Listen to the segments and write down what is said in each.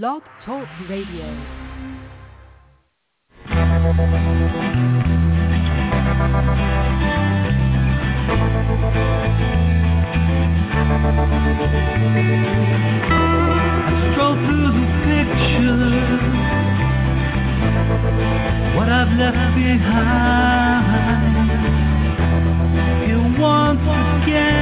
Blog Talk Radio. I stroll through the pictures, what I've left behind. Here once again.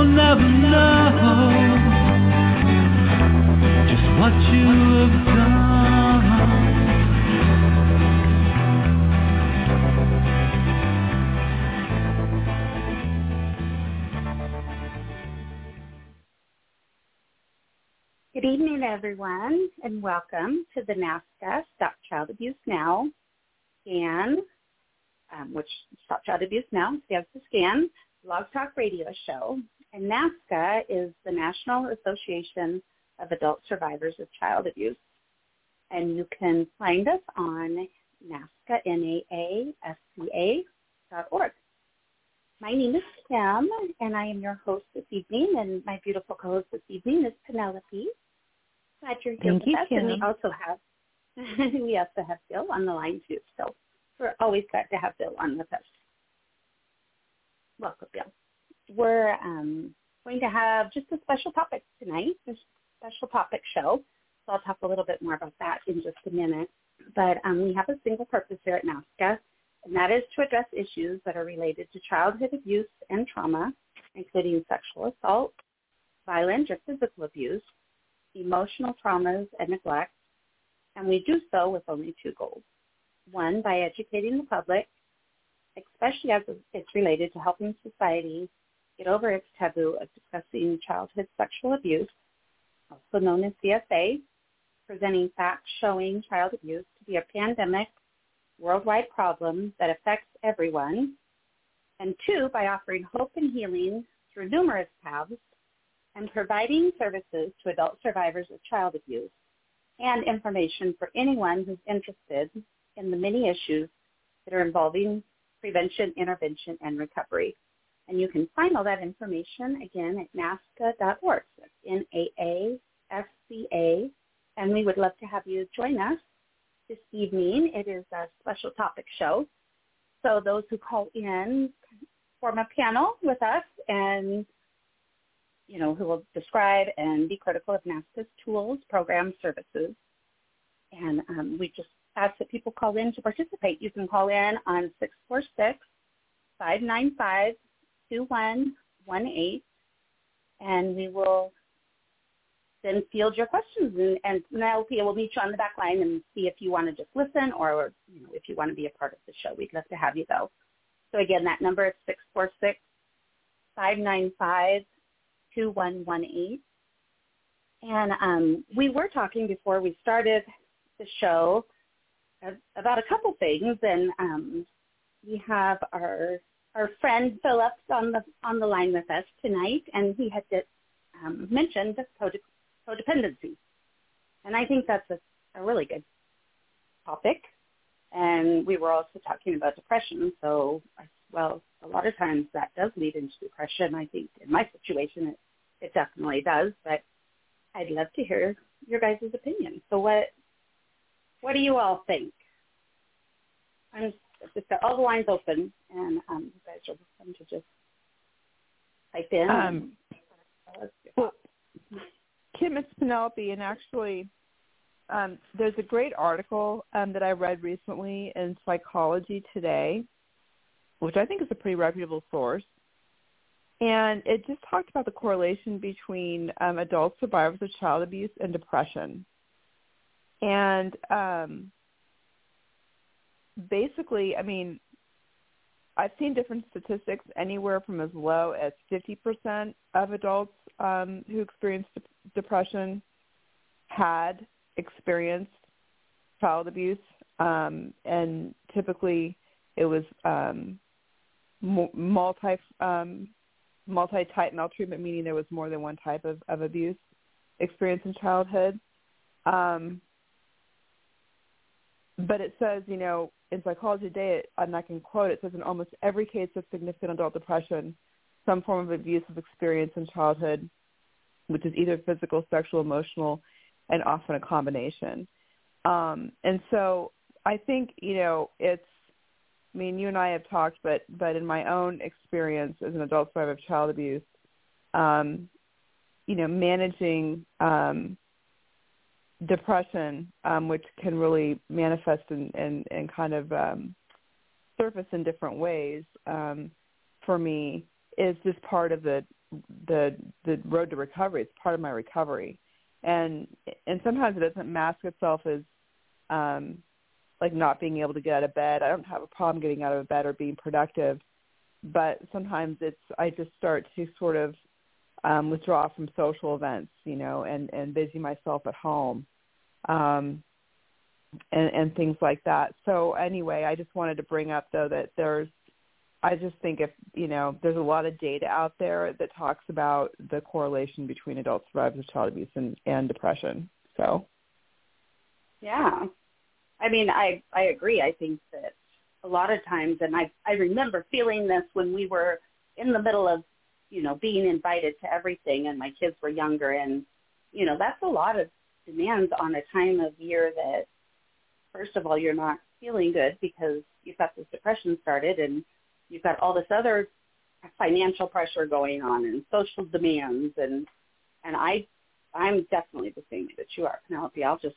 Will never know just what you have. Good evening, everyone, and welcome to the NAASCA Stop Child Abuse Now scan, um, which Stop Child Abuse Now stands for scan, Blog Talk Radio show. And NAASCA is the National Association of Adult Survivors of Child Abuse. And you can find us on NAASCA, N-A-A-S-C-A dot org. My name is Kim, and I am your host this evening, and my beautiful co-host this evening is Penelope. Glad you're here Thank with you, us, and we also have we also have Bill on the line too. So we're always glad to have Bill on with us. Welcome, Bill. We're um, going to have just a special topic tonight, a special topic show. So I'll talk a little bit more about that in just a minute. But um, we have a single purpose here at NAASCA, and that is to address issues that are related to childhood abuse and trauma, including sexual assault, violent or physical abuse, emotional traumas and neglect, and we do so with only two goals. One, by educating the public, especially as it's related to helping society get over its taboo of discussing childhood sexual abuse, also known as CSA, presenting facts showing child abuse to be a pandemic worldwide problem that affects everyone. And two, by offering hope and healing through numerous paths and providing services to adult survivors of child abuse and information for anyone who's interested in the many issues that are involving prevention, intervention, and recovery. And you can find all that information again at NAASCA.org. That's N-A-A-S-C-A. And we would love to have you join us this evening. It is a special topic show. So those who call in form a panel with us and you know, who will describe and be critical of NAASCA's tools, programs, services. And um, we just ask that people call in to participate. You can call in on 646-595-2118, and we will then field your questions. And, and Penelope will meet you on the back line and see if you want to just listen or, you know, if you want to be a part of the show. We'd love to have you, though. So again, that number is 646 595 2118. And um, we were talking before we started the show about a couple things, and um, we have our our friend Philip's on the on the line with us tonight, and he had just, um, mentioned codependency, and I think that's a, a really good topic. And we were also talking about depression, so well, a lot of times that does lead into depression. I think in my situation, it, it definitely does. But I'd love to hear your guys' opinion. So what what do you all think? I'm just got all the lines open, and um, you guys are welcome to just type in. Um, well, Kim, it's Penelope, and actually, um, there's a great article um, that I read recently in Psychology Today, which I think is a pretty reputable source. And it just talked about the correlation between um, adult survivors of child abuse and depression. And um, basically, I mean, I've seen different statistics anywhere from as low as 50% of adults um, who experienced de- depression had experienced child abuse, um, and typically it was um, multi um, multi-type maltreatment, meaning there was more than one type of, of abuse experience in childhood. Um, but it says, you know, in Psychology Today, and I can quote, it says in almost every case of significant adult depression, some form of abuse was experienced in childhood, which is either physical, sexual, emotional, and often a combination. Um, and so I think, you know, it's, I mean, you and I have talked, but, but in my own experience as an adult survivor of child abuse, um, you know, managing um, depression, um, which can really manifest and, and, and kind of um, surface in different ways um, for me is just part of the the the road to recovery. It's part of my recovery, and and sometimes it doesn't mask itself as um, like not being able to get out of bed. I don't have a problem getting out of bed or being productive, but sometimes it's I just start to sort of um, withdraw from social events, you know, and and busy myself at home, um, and and things like that. So anyway, I just wanted to bring up though that there's, I just think if you know, there's a lot of data out there that talks about the correlation between adult survivors of child abuse and, and depression. So. Yeah, I mean, I I agree. I think that a lot of times, and I I remember feeling this when we were in the middle of you know, being invited to everything and my kids were younger and, you know, that's a lot of demands on a time of year that first of all you're not feeling good because you've got this depression started and you've got all this other financial pressure going on and social demands and and I I'm definitely the same way that you are, Penelope. I'll just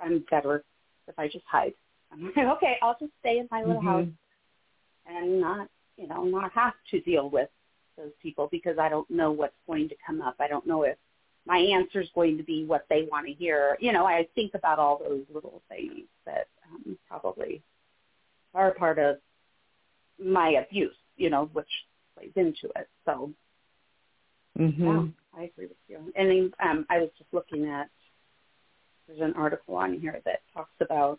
I'm better if I just hide. I'm like, okay, I'll just stay in my little mm-hmm. house and not you know, not have to deal with those people because I don't know what's going to come up. I don't know if my answer is going to be what they want to hear. You know, I think about all those little things that um, probably are part of my abuse, you know, which plays into it. So, mm-hmm. yeah, I agree with you. And then, um, I was just looking at there's an article on here that talks about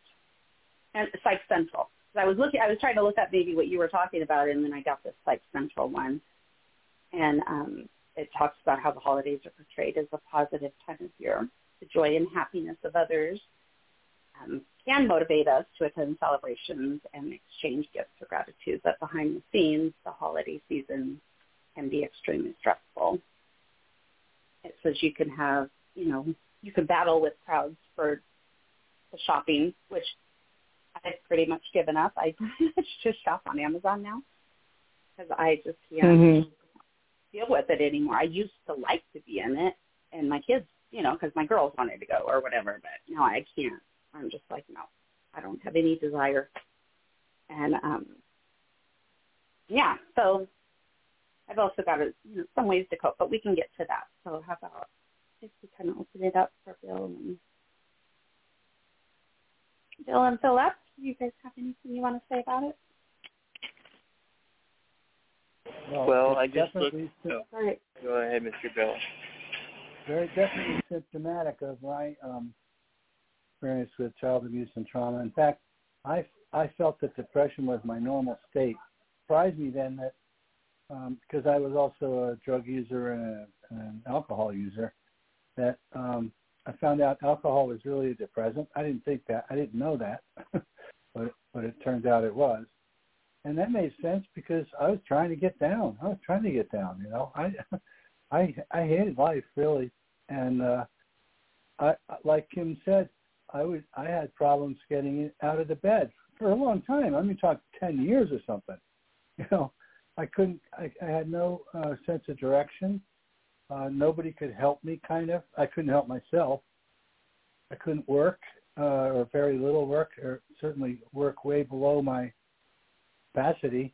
and Psych Central. I was looking, I was trying to look up maybe what you were talking about, and then I got this Psych Central one and um, it talks about how the holidays are portrayed as a positive time of year. The joy and happiness of others um, can motivate us to attend celebrations and exchange gifts or gratitude, but behind the scenes, the holiday season can be extremely stressful. It says you can have, you know, you can battle with crowds for the shopping, which I've pretty much given up. I just shop on Amazon now because I just can't mm-hmm deal with it anymore. I used to like to be in it, and my kids, you know, because my girls wanted to go or whatever, but now I can't. I'm just like, no, I don't have any desire. And um yeah, so I've also got a, you know, some ways to cope, but we can get to that. So how about if we kind of open it up for Bill and Bill and Philip? Do you guys have anything you want to say about it? Well, well I just looked. Oh, go ahead, Mr. Bill. Very definitely symptomatic of my um, experience with child abuse and trauma. In fact, I I felt that depression was my normal state. Surprised me then that because um, I was also a drug user and a, an alcohol user, that um, I found out alcohol was really a depressant. I didn't think that. I didn't know that, but but it turns out it was and that made sense because I was trying to get down. I was trying to get down. You know, I I I hated life really, and uh, I like Kim said, I would I had problems getting out of the bed for a long time. I mean, talk ten years or something. You know, I couldn't. I, I had no uh, sense of direction. Uh, nobody could help me. Kind of. I couldn't help myself. I couldn't work, uh, or very little work, or certainly work way below my capacity,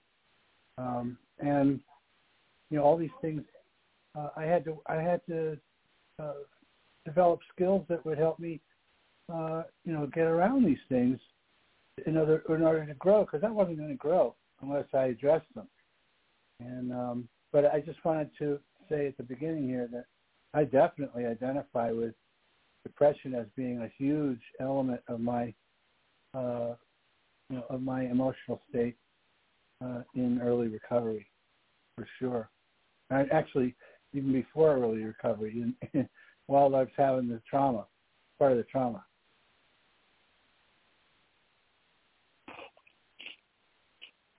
um, and you know all these things. Uh, I had to I had to uh, develop skills that would help me, uh, you know, get around these things in order in order to grow because I wasn't going to grow. unless I addressed them. And um, but I just wanted to say at the beginning here that I definitely identify with depression as being a huge element of my uh, you know, of my emotional state uh, in early recovery, for sure. I, actually, even before early recovery, in, in, while I was having the trauma, part of the trauma.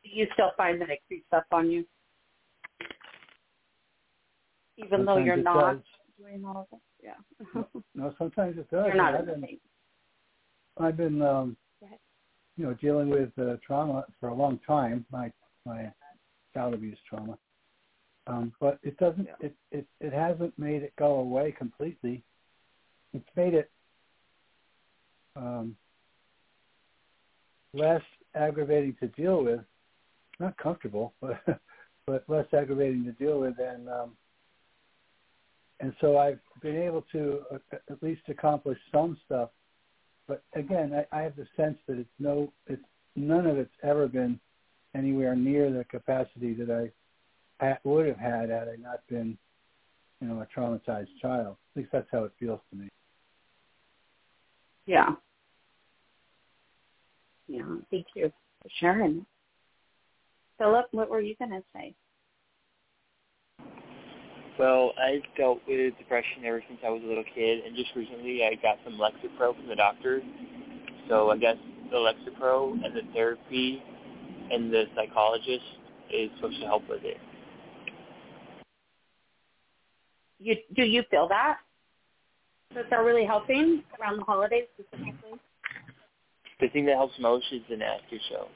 Do you still find that it creeps up on you? Even sometimes though you're not does. doing all of it? Yeah. no, sometimes it does. You're not I've been, I've been um, you know, dealing with uh, trauma for a long time, my my child abuse trauma. Um, but it doesn't. Yeah. It, it it hasn't made it go away completely. It's made it um, less aggravating to deal with. Not comfortable, but but less aggravating to deal with, and um, and so I've been able to uh, at least accomplish some stuff but again, I, I have the sense that it's no, it's none of it's ever been anywhere near the capacity that I would have had had I not been, you know, a traumatized child. At least that's how it feels to me. Yeah. Yeah. Thank you for sharing. Philip, what were you going to say? Well, I've dealt with depression ever since I was a little kid, and just recently I got some Lexapro from the doctor. So I guess the Lexapro and the therapy and the psychologist is supposed to help with it. You do you feel that that they're really helping around the holidays specifically? The thing that helps most is the Nasty show.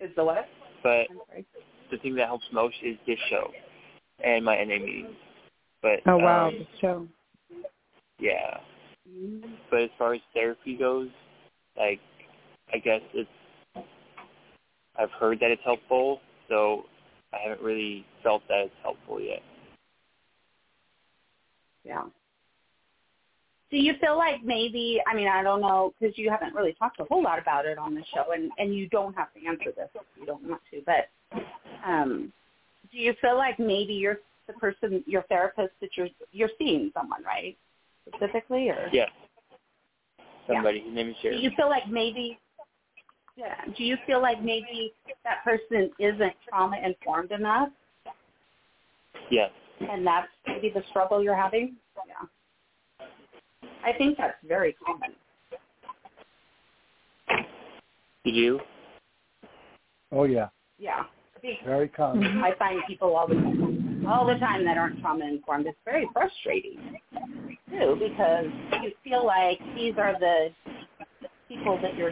Is the what? But the thing that helps most is this show and my NA meetings. But oh wow, um, the show. Yeah. But as far as therapy goes, like I guess it's I've heard that it's helpful, so I haven't really felt that it's helpful yet. Yeah. Do you feel like maybe, I mean, I don't know, because you haven't really talked a whole lot about it on the show, and, and you don't have to answer this if you don't want to, but um, do you feel like maybe you're the person, your therapist that you're you're seeing someone, right? Specifically, or yeah, somebody. Yeah. Name is Jerry. Do you feel like maybe? Yeah. Do you feel like maybe that person isn't trauma informed enough? Yes. And that's maybe the struggle you're having. Yeah. I think that's very common. You? Oh yeah. Yeah. Very common. I find people all the time, all the time that aren't trauma informed. It's very frustrating too because you feel like these are the people that you're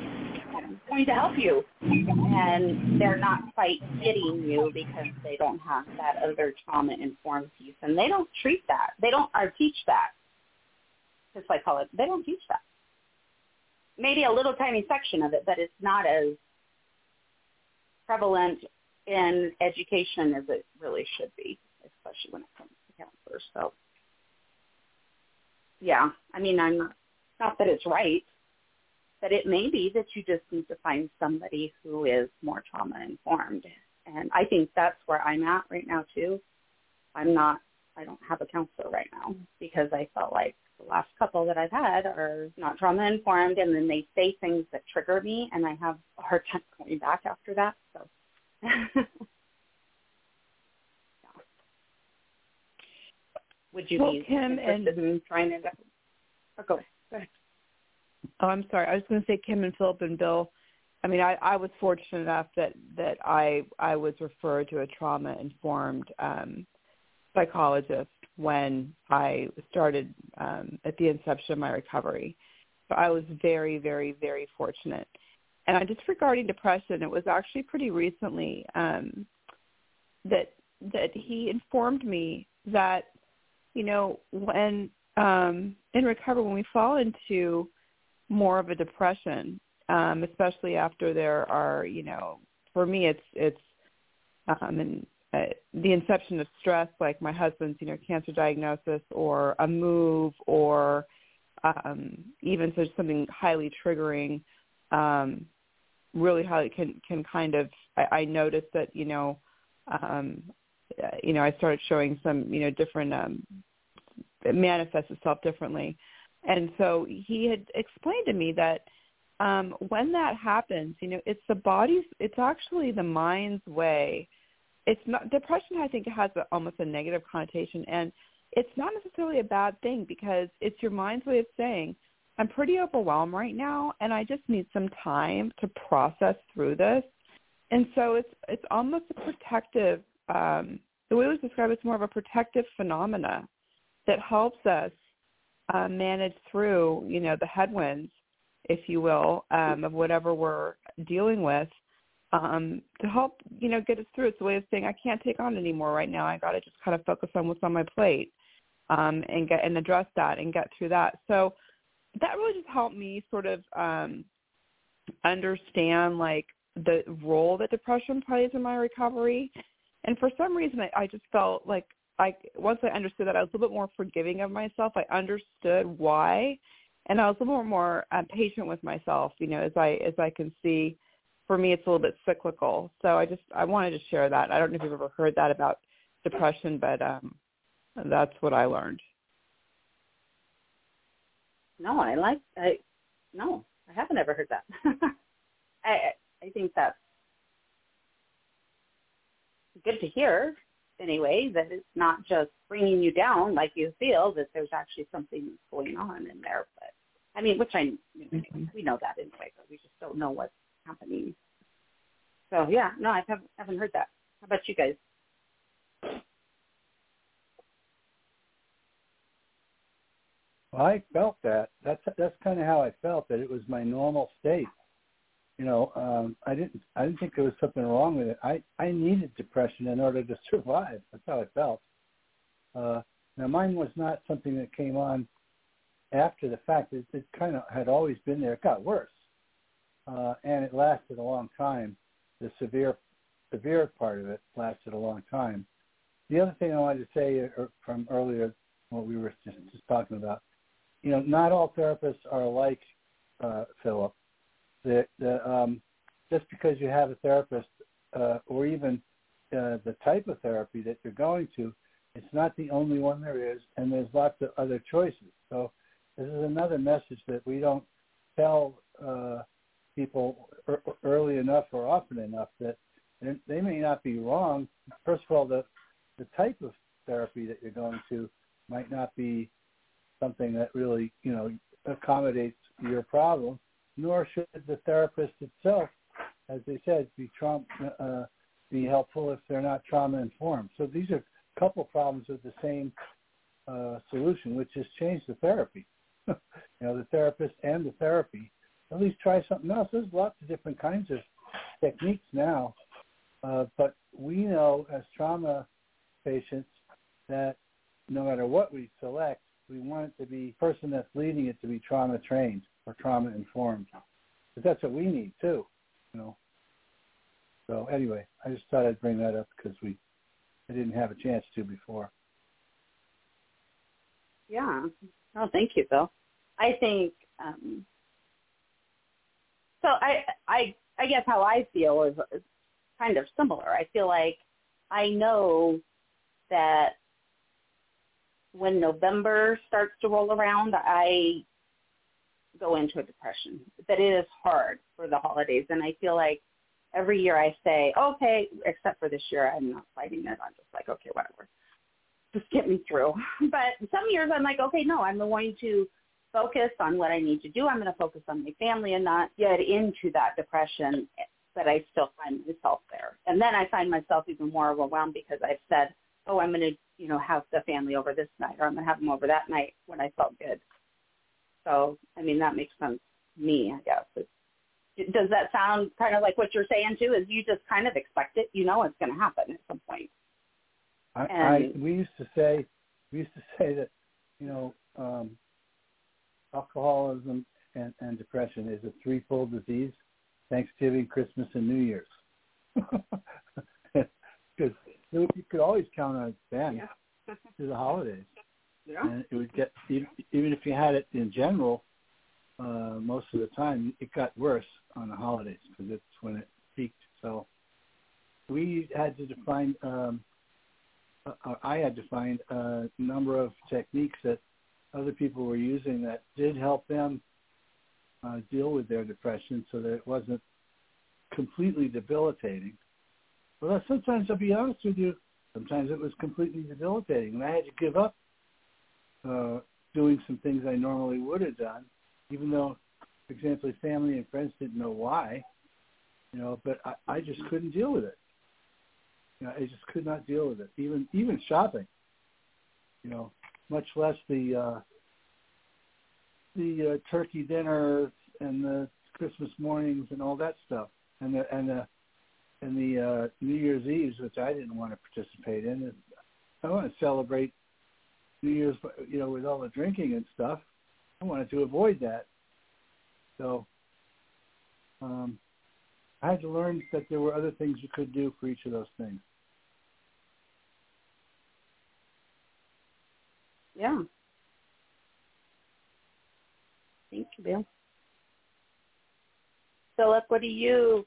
going to help you, and they're not quite getting you because they don't have that other trauma informed piece, and they don't treat that. They don't or teach that. Just like call it, they don't teach that. Maybe a little tiny section of it, but it's not as prevalent in education as it really should be, especially when it comes to counselors. So, yeah, I mean, I'm not, not that it's right, but it may be that you just need to find somebody who is more trauma informed. And I think that's where I'm at right now too. I'm not, I don't have a counselor right now because I felt like the last couple that I've had are not trauma informed and then they say things that trigger me and I have a hard time going back after that. So Would you well, be Kim interested and, in trying to? Oh. Go ahead. Oh, I'm sorry. I was going to say Kim and Philip and Bill. I mean, I, I was fortunate enough that that I I was referred to a trauma informed um, psychologist when I started um, at the inception of my recovery. So I was very, very, very fortunate and I just regarding depression, it was actually pretty recently um, that that he informed me that you know when um, in recovery when we fall into more of a depression, um, especially after there are you know for me it's it's um, in, uh, the inception of stress like my husband's you know cancer diagnosis or a move or um, even so something highly triggering um, really how it can can kind of I, I noticed that you know um you know I started showing some you know different um it manifests itself differently. And so he had explained to me that um when that happens you know it's the body's it's actually the mind's way it's not depression i think it has a, almost a negative connotation and it's not necessarily a bad thing because it's your mind's way of saying i'm pretty overwhelmed right now and i just need some time to process through this. And so it's it's almost a protective um the way it was described it's more of a protective phenomena that helps us uh, manage through you know the headwinds if you will um of whatever we're dealing with um, to help you know get us through. It's a way of saying I can't take on anymore right now. I got to just kind of focus on what's on my plate um, and get and address that and get through that. So that really just helped me sort of um, understand like the role that depression plays in my recovery. And for some reason, I, I just felt like I once I understood that I was a little bit more forgiving of myself. I understood why, and I was a little more, more uh, patient with myself. You know, as I as I can see for me it's a little bit cyclical. So I just I wanted to share that. I don't know if you've ever heard that about depression, but um that's what I learned. No, I like I no, I haven't ever heard that. I I think that's good to hear anyway that it's not just bringing you down like you feel that there's actually something going on in there but i mean which i mm-hmm. we know that anyway but we just don't know what happening. So yeah, no, I haven't haven't heard that. How about you guys? I felt that. That's that's kind of how I felt that it was my normal state. You know, um, I didn't I didn't think there was something wrong with it. I I needed depression in order to survive. That's how I felt. Uh, now mine was not something that came on after the fact. It, it kind of had always been there. It got worse uh, and it lasted a long time. The severe severe part of it lasted a long time. The other thing I wanted to say uh, from earlier, what we were just, just talking about, you know, not all therapists are like uh, Philip. The, the, um, just because you have a therapist uh, or even uh, the type of therapy that you're going to, it's not the only one there is, and there's lots of other choices. So this is another message that we don't tell uh, people early enough or often enough that they may not be wrong. First of all, the the type of therapy that you're going to might not be something that really you know accommodates your problem, nor should the therapist itself, as they said, be trauma uh, be helpful if they're not trauma informed. So these are a couple problems with the same uh, solution, which is change the therapy. you know, the therapist and the therapy at least try something else. There's lots of different kinds of techniques now, uh, but we know as trauma patients that no matter what we select, we want it to be person that's leading it to be trauma trained or trauma informed. But that's what we need too, you know. So anyway, I just thought I'd bring that up because we I didn't have a chance to before. Yeah. Oh, thank you, Bill. I think um, so I I I guess how I feel is, is kind of similar. I feel like I know that when November starts to roll around, I go into a depression. That it is hard for the holidays, and I feel like every year I say, okay, except for this year, I'm not fighting it. I'm just like, okay, whatever, just get me through. But some years I'm like, okay, no, I'm going to focus on what I need to do. I'm going to focus on my family and not get into that depression, but I still find myself there. And then I find myself even more overwhelmed because I've said, oh, I'm going to, you know, have the family over this night or I'm going to have them over that night when I felt good. So, I mean, that makes sense to me, I guess. It's, does that sound kind of like what you're saying too? Is you just kind of expect it, you know, it's going to happen at some point. I, I we used to say, we used to say that, you know, um, alcoholism and, and depression is a threefold disease, Thanksgiving, Christmas, and New Year's. Because you could always count on it then through the holidays. Yeah. And it would get, even if you had it in general, uh, most of the time, it got worse on the holidays because it's when it peaked. So we had to define. Um, uh, I had to find a number of techniques that other people were using that did help them uh, deal with their depression, so that it wasn't completely debilitating. Well, sometimes I'll be honest with you. Sometimes it was completely debilitating, and I had to give up uh, doing some things I normally would have done, even though, for example, family and friends didn't know why. You know, but I, I just couldn't deal with it. You know, I just could not deal with it. Even even shopping. You know, much less the uh, the uh, turkey dinner and the Christmas mornings and all that stuff, and the and the and the uh, New Year's Eves, which I didn't want to participate in. I want to celebrate New Year's, you know, with all the drinking and stuff. I wanted to avoid that. So um, I had to learn that there were other things you could do for each of those things. Yeah. Thank you, Bill. Philip, what do you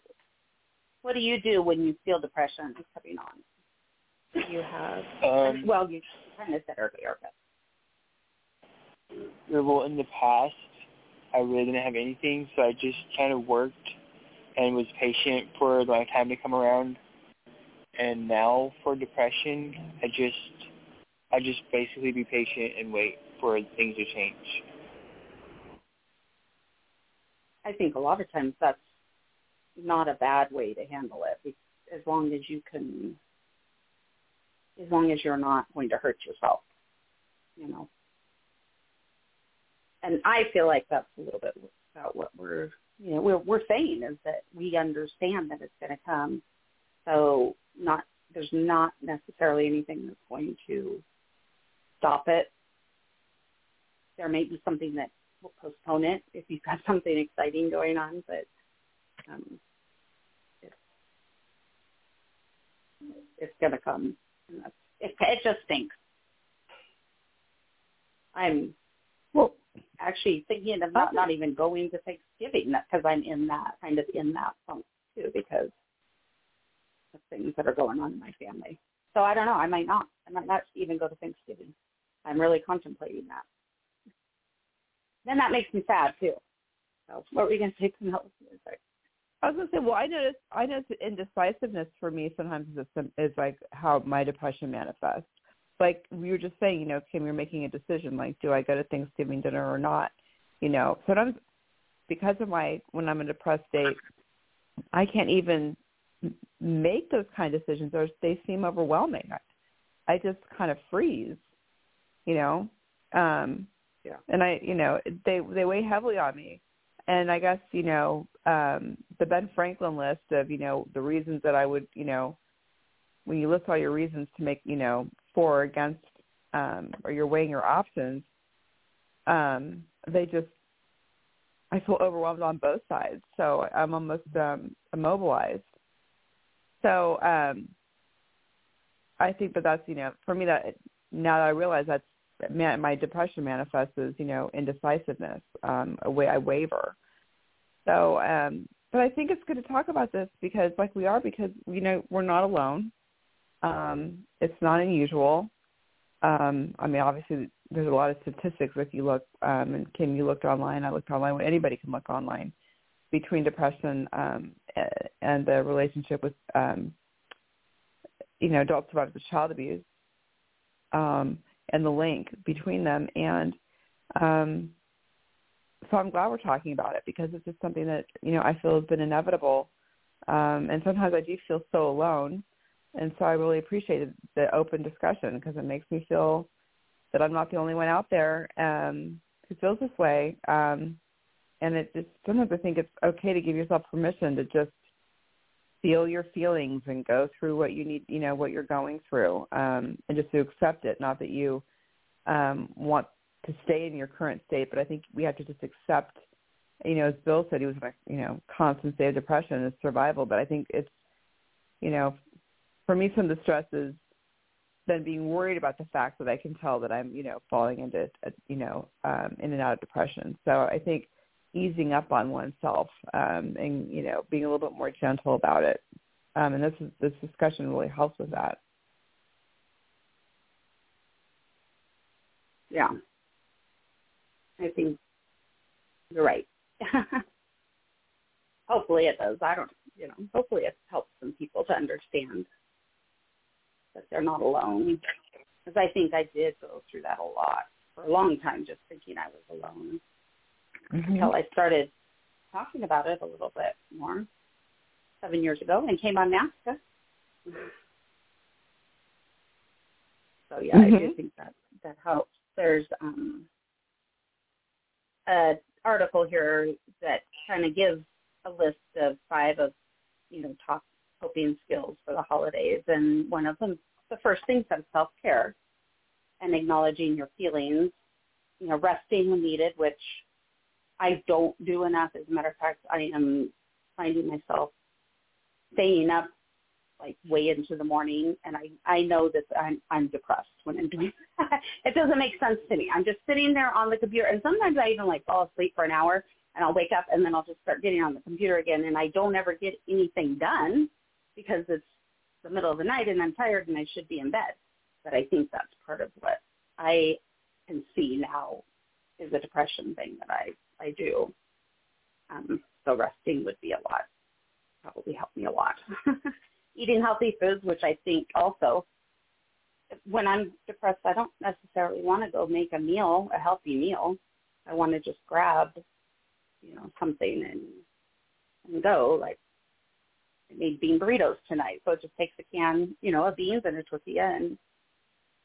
what do you do when you feel depression coming on? Do you have Um, well, you kind of said earlier, but well, in the past, I really didn't have anything, so I just kind of worked and was patient for my time to come around. And now for depression, I just, I just basically be patient and wait for things to change. I think a lot of times that's not a bad way to handle it, as long as you can, as long as you're not going to hurt yourself, you know. And I feel like that's a little bit about what we're, you know, we're we're saying is that we understand that it's going to come, so not there's not necessarily anything that's going to stop it. There may be something that will postpone it if you've got something exciting going on, but um, it's it's going to come. It, it just stinks. I'm well actually thinking not, not even going to Thanksgiving because I'm in that kind of in that funk too because of things that are going on in my family. So I don't know. I might not. I might not even go to Thanksgiving. I'm really contemplating that. Then that makes me sad too. So what were you going to say? Sorry. I was gonna say, well, I noticed I noticed indecisiveness for me sometimes is is like how my depression manifests. Like we were just saying, you know, Kim, you're making a decision. Like, do I go to Thanksgiving dinner or not? You know, sometimes because of my when I'm in a depressed state, I can't even make those kind of decisions, or they seem overwhelming. I, I just kind of freeze. You know, um, yeah. And I, you know, they they weigh heavily on me and I guess you know um, the Ben Franklin list of you know the reasons that I would you know when you list all your reasons to make you know for or against um, or you're weighing your options, um, they just I feel overwhelmed on both sides, so I'm almost um, immobilized. So um, I think that that's you know for me that now that I realize that's my depression manifests as you know indecisiveness um a way i waver. So um but i think it's good to talk about this because like we are because you know we're not alone. Um it's not unusual. Um i mean obviously there's a lot of statistics. If you look um and kim you looked online. I looked online. Anybody can look online between depression um and the relationship with um you know adult survivors of child abuse. Um and the link between them. And um, so I'm glad we're talking about it because it's just something that you know I feel has been inevitable. Um, and sometimes I do feel so alone, and so I really appreciated the open discussion because it makes me feel that I'm not the only one out there um, who feels this way. Um, and it just sometimes I think it's okay to give yourself permission to just feel your feelings and go through what you need, you know, what you're going through, um, and just to accept it. Not that you um, want to stay in your current state, but I think we have to just accept. You know, as Bill said, he was in a you know constant state of depression and survival. But I think it's, you know, for me, some of the stress is then being worried about the fact that I can tell that I'm, you know, falling into, you know, um, in and out of depression. So I think easing up on oneself um, and you know being a little bit more gentle about it. Um, and this is, this discussion really helps with that. Yeah, I think you're right. hopefully it does. I don't, you know, hopefully it helps some people to understand that they're not alone. Because I think I did go through that a lot for a long time, just thinking I was alone mm-hmm. until I started talking about it a little bit more seven years ago and came on NAASCA. So yeah, mm-hmm. I do mm-hmm. think that that helps. There's um, an article here that kind of gives a list of five of you know top coping skills for the holidays, and one of them, the first thing says self care and acknowledging your feelings, you know, resting when needed, which I don't do enough. As a matter of fact, I am finding myself staying up like way into the morning and I I know that I'm I'm depressed when I'm doing that. it doesn't make sense to me. I'm just sitting there on the computer and sometimes I even like fall asleep for an hour and I'll wake up and then I'll just start getting on the computer again and I don't ever get anything done because it's the middle of the night and I'm tired and I should be in bed. But I think that's part of what I can see now is a depression thing that I I do. Um, so resting would be a lot, probably help me a lot. Eating healthy foods, which I think also, when I'm depressed, I don't necessarily want to go make a meal, a healthy meal. I want to just grab, you know, something and and go. Like I made bean burritos tonight, so it just takes a can, you know, of beans and a tortilla and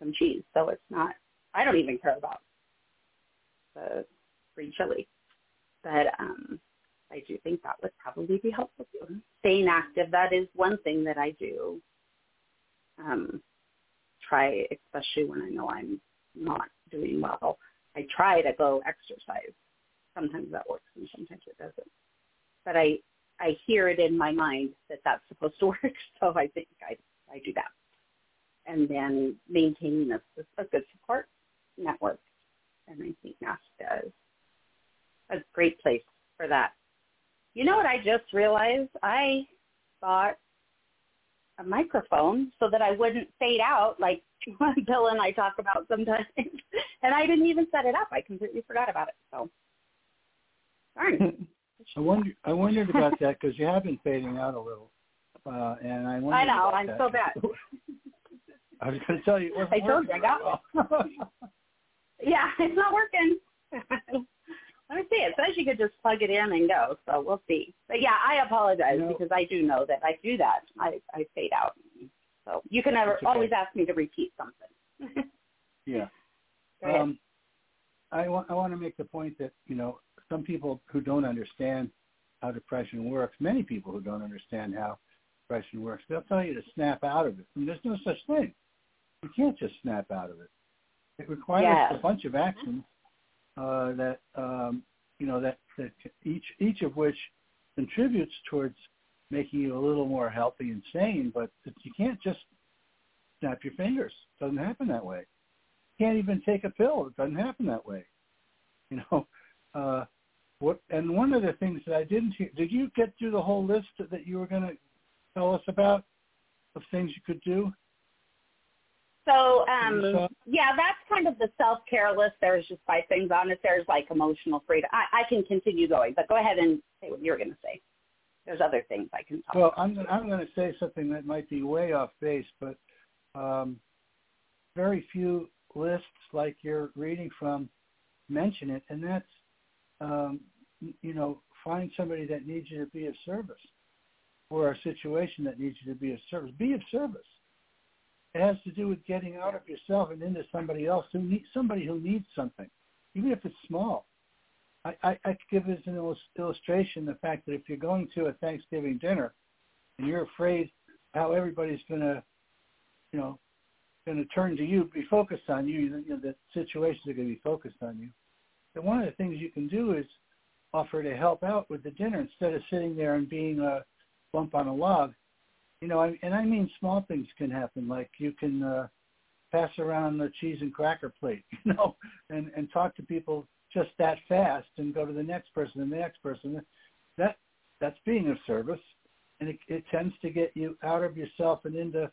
some cheese. So it's not. I don't even care about the free chili. But um, I do think that would probably be helpful too. Staying active, that is one thing that I do. Um, try, especially when I know I'm not doing well. I try to go exercise. Sometimes that works and sometimes it doesn't. But I I hear it in my mind that that's supposed to work, so I think I I do that. And then maintaining a, a good support network, and I think NAASCA is a great place for that. You know what I just realized? I bought a microphone so that I wouldn't fade out like Bill and I talk about sometimes. and I didn't even set it up. I completely forgot about it. So, darn. I wonder. I wondered about that because you have been fading out a little, uh, and I wondered. I know. I'm that. so bad. I was going to tell you. I told you I got yeah, it's not working. Let me see. It says you could just plug it in and go, so we'll see. But yeah, I apologize know, because I do know that I do that. I I fade out. So you can never okay. always ask me to repeat something. yeah. Um, I want I want to make the point that you know some people who don't understand how depression works, many people who don't understand how depression works, they'll tell you to snap out of it. And there's no such thing. You can't just snap out of it. It requires yes. a bunch of actions uh, that um, you know that, that each each of which contributes towards making you a little more healthy and sane. But you can't just snap your fingers. It doesn't happen that way. You can't even take a pill. It doesn't happen that way. You know. Uh, what, and one of the things that I didn't hear, did you get through the whole list that you were going to tell us about of things you could do? So um, yeah, that's kind of the self care list. There's just five things on it. There's like emotional freedom. I, I can continue going, but go ahead and say what you're going to say. There's other things I can talk. Well, about. I'm I'm going to say something that might be way off base, but um, very few lists like you're reading from mention it, and that's um, you know find somebody that needs you to be of service, or a situation that needs you to be of service. Be of service it has to do with getting out of yourself and into somebody else who needs somebody who needs something, even if it's small. I, I, I give as an illustration the fact that if you're going to a Thanksgiving dinner and you're afraid how everybody's going to, you know, going to turn to you, be focused on you, you know, the situations are going to be focused on you. Then one of the things you can do is offer to help out with the dinner instead of sitting there and being a bump on a log you know, and I mean small things can happen, like you can uh, pass around the cheese and cracker plate, you know, and and talk to people just that fast and go to the next person and the next person. That that's being of service, and it, it tends to get you out of yourself and into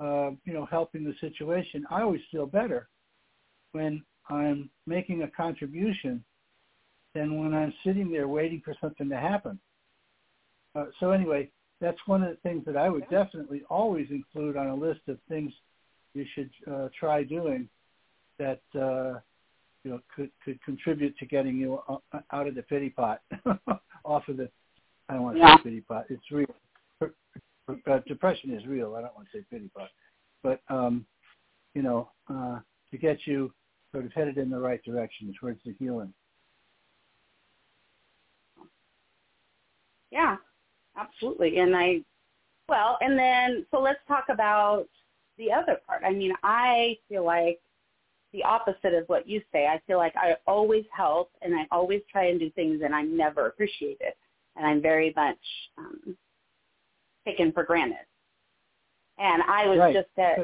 uh, you know helping the situation. I always feel better when I'm making a contribution than when I'm sitting there waiting for something to happen. Uh, so anyway, that's one of the things that I would definitely always include on a list of things you should uh, try doing that uh, you know could could contribute to getting you out of the pity pot, off of the. I don't want to yeah. say pity pot. It's real. Uh, depression is real. I don't want to say pity pot, but um, you know, uh, to get you sort of headed in the right direction towards the healing. Yeah, absolutely. And I, well, and then so let's talk about the other part. I mean, I feel like the opposite of what you say. I feel like I always help and I always try and do things and I'm never appreciated. And I'm very much um, taken for granted. And I was right. just at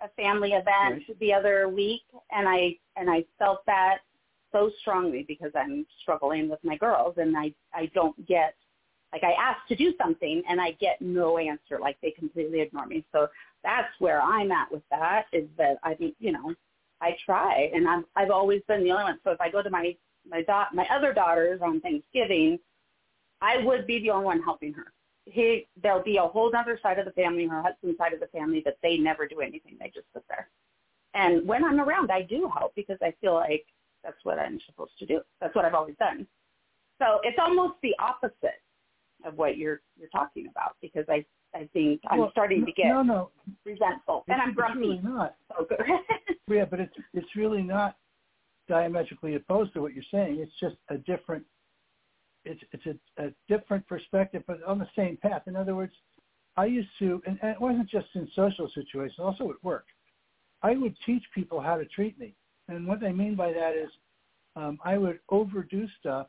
a family event right. the other week and I and I felt that so strongly because I'm struggling with my girls and I I don't get like I ask to do something and I get no answer. Like they completely ignore me. So that's where I'm at with that is that I think, you know, I try and I'm I've always been the only one. So if I go to my my dot my other daughters on Thanksgiving, I would be the only one helping her. He there'll be a whole other side of the family, her husband's side of the family that they never do anything. They just sit there. And when I'm around I do help because I feel like that's what I'm supposed to do. That's what I've always done. So it's almost the opposite of what you're you're talking about because I I think I'm well, starting to get no, no. resentful and I'm grumpy. It's really not. So yeah, but it's it's really not diametrically opposed to what you're saying. It's just a different it's it's a, a different perspective, but on the same path. In other words, I used to, and, and it wasn't just in social situations, also at work. I would teach people how to treat me, and what I mean by that is, um, I would overdo stuff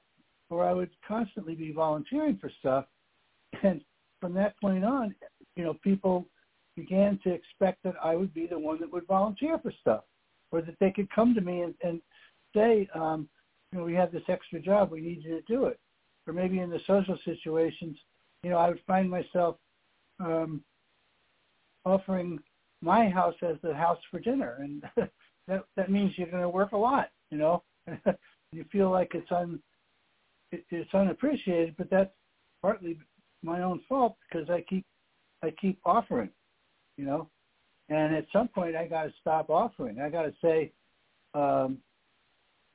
or I would constantly be volunteering for stuff. And from that point on, you know, people began to expect that I would be the one that would volunteer for stuff, or that they could come to me and, and say, um, you know, we have this extra job, we need you to do it. Or maybe in the social situations, you know, I would find myself um, offering my house as the house for dinner, and that that means you're going to work a lot, you know. you feel like it's un it's unappreciated, but that's partly my own fault because I keep I keep offering, you know, and at some point I got to stop offering. I got to say, um,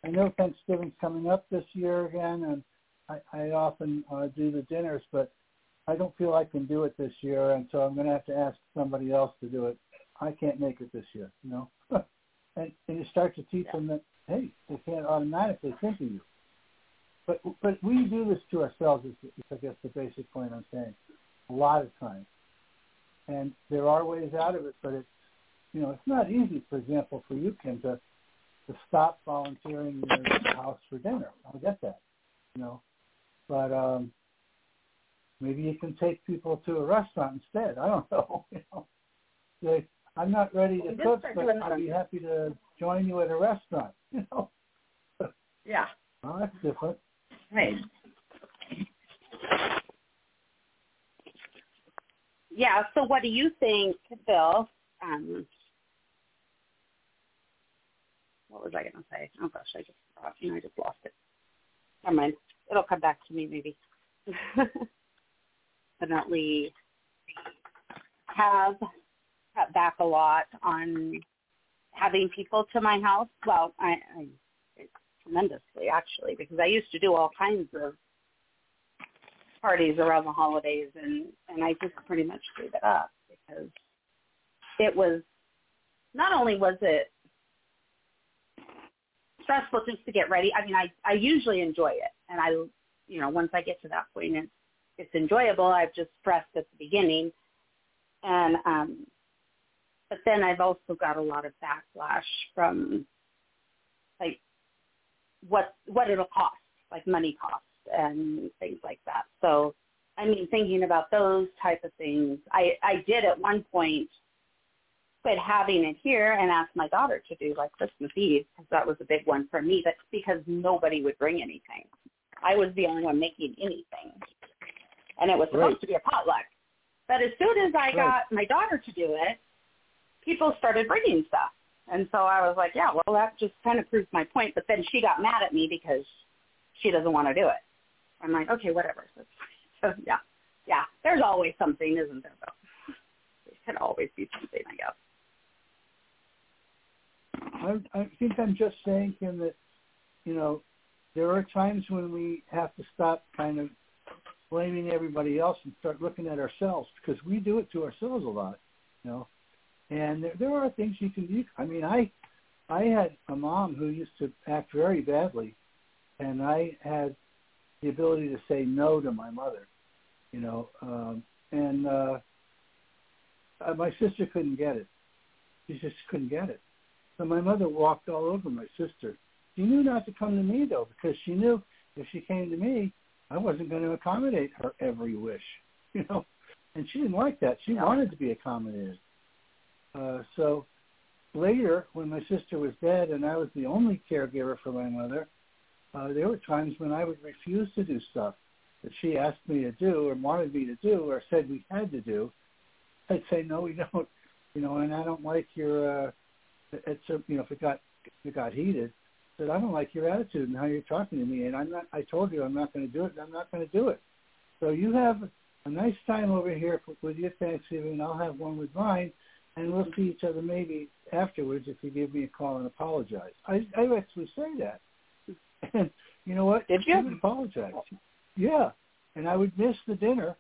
I know Thanksgiving's coming up this year again, and I, I often uh, do the dinners, but I don't feel I can do it this year, and so I'm going to have to ask somebody else to do it. I can't make it this year, you know. and, and you start to teach them that, hey, they can't automatically think of you but but we do this to ourselves. Is, is I guess the basic point I'm saying. A lot of times, and there are ways out of it, but it's you know it's not easy. For example, for you, Kim, to to stop volunteering your house for dinner. I get that, you know, but um, maybe you can take people to a restaurant instead. I don't know. You know, they, I'm not ready to cook, but I'd be happy to join you at a restaurant. You know. Yeah. Well, that's different. Right. Yeah. So, what do you think, Bill? Um, what was I going to say? Oh gosh, I just you know, I just lost it. Never mind. It'll come back to me maybe. Definitely have cut back a lot on having people to my house. Well, I, I tremendously actually because I used to do all kinds of parties around the holidays and and I just pretty much gave it up because it was not only was it stressful just to get ready. I mean, I I usually enjoy it, and I you know once I get to that point, it's it's enjoyable. I've just stressed at the beginning, and um, but then I've also got a lot of backlash from like what what it'll cost, like money cost and things like that. So, I mean, thinking about those type of things, I I did at one point quit having it here and asked my daughter to do like Christmas Eve because that was a big one for me. That's because nobody would bring anything. I was the only one making anything, and it was supposed Right. to be a potluck. But as soon as I Right. got my daughter to do it, people started bringing stuff, and so I was like, yeah, well, that just kind of proves my point. But then she got mad at me because she doesn't want to do it. I'm like, okay, whatever. So, so yeah, yeah. There's always something, isn't there? Though there can always be something, I guess. I, I think I'm just saying, Kim, that you know there are times when we have to stop kind of blaming everybody else and start looking at ourselves because we do it to ourselves a lot, you know. And there, there are things you can do. I mean, I I had a mom who used to act very badly, and I had the ability to say no to my mother, you know. Um, and uh, uh, my sister couldn't get it. She just couldn't get it. So my mother walked all over my sister. She knew not to come to me though, because she knew if she came to me, I wasn't going to accommodate her every wish, you know. And she didn't like that. She wanted to be accommodated. Uh, so later, when my sister was dead and I was the only caregiver for my mother, uh, there were times when I would refuse to do stuff that she asked me to do or wanted me to do or said we had to do. I'd say no, we don't. You know, and I don't like your. Uh, it's a, you know, if it got if it got heated, said I don't like your attitude and how you're talking to me, and I'm not. I told you I'm not going to do it, and I'm not going to do it. So you have a nice time over here with your Thanksgiving. I'll have one with mine, and we'll see each other maybe afterwards if you give me a call and apologize. I I actually say that, and you know what? Did you? would apologize. Yeah, and I would miss the dinner,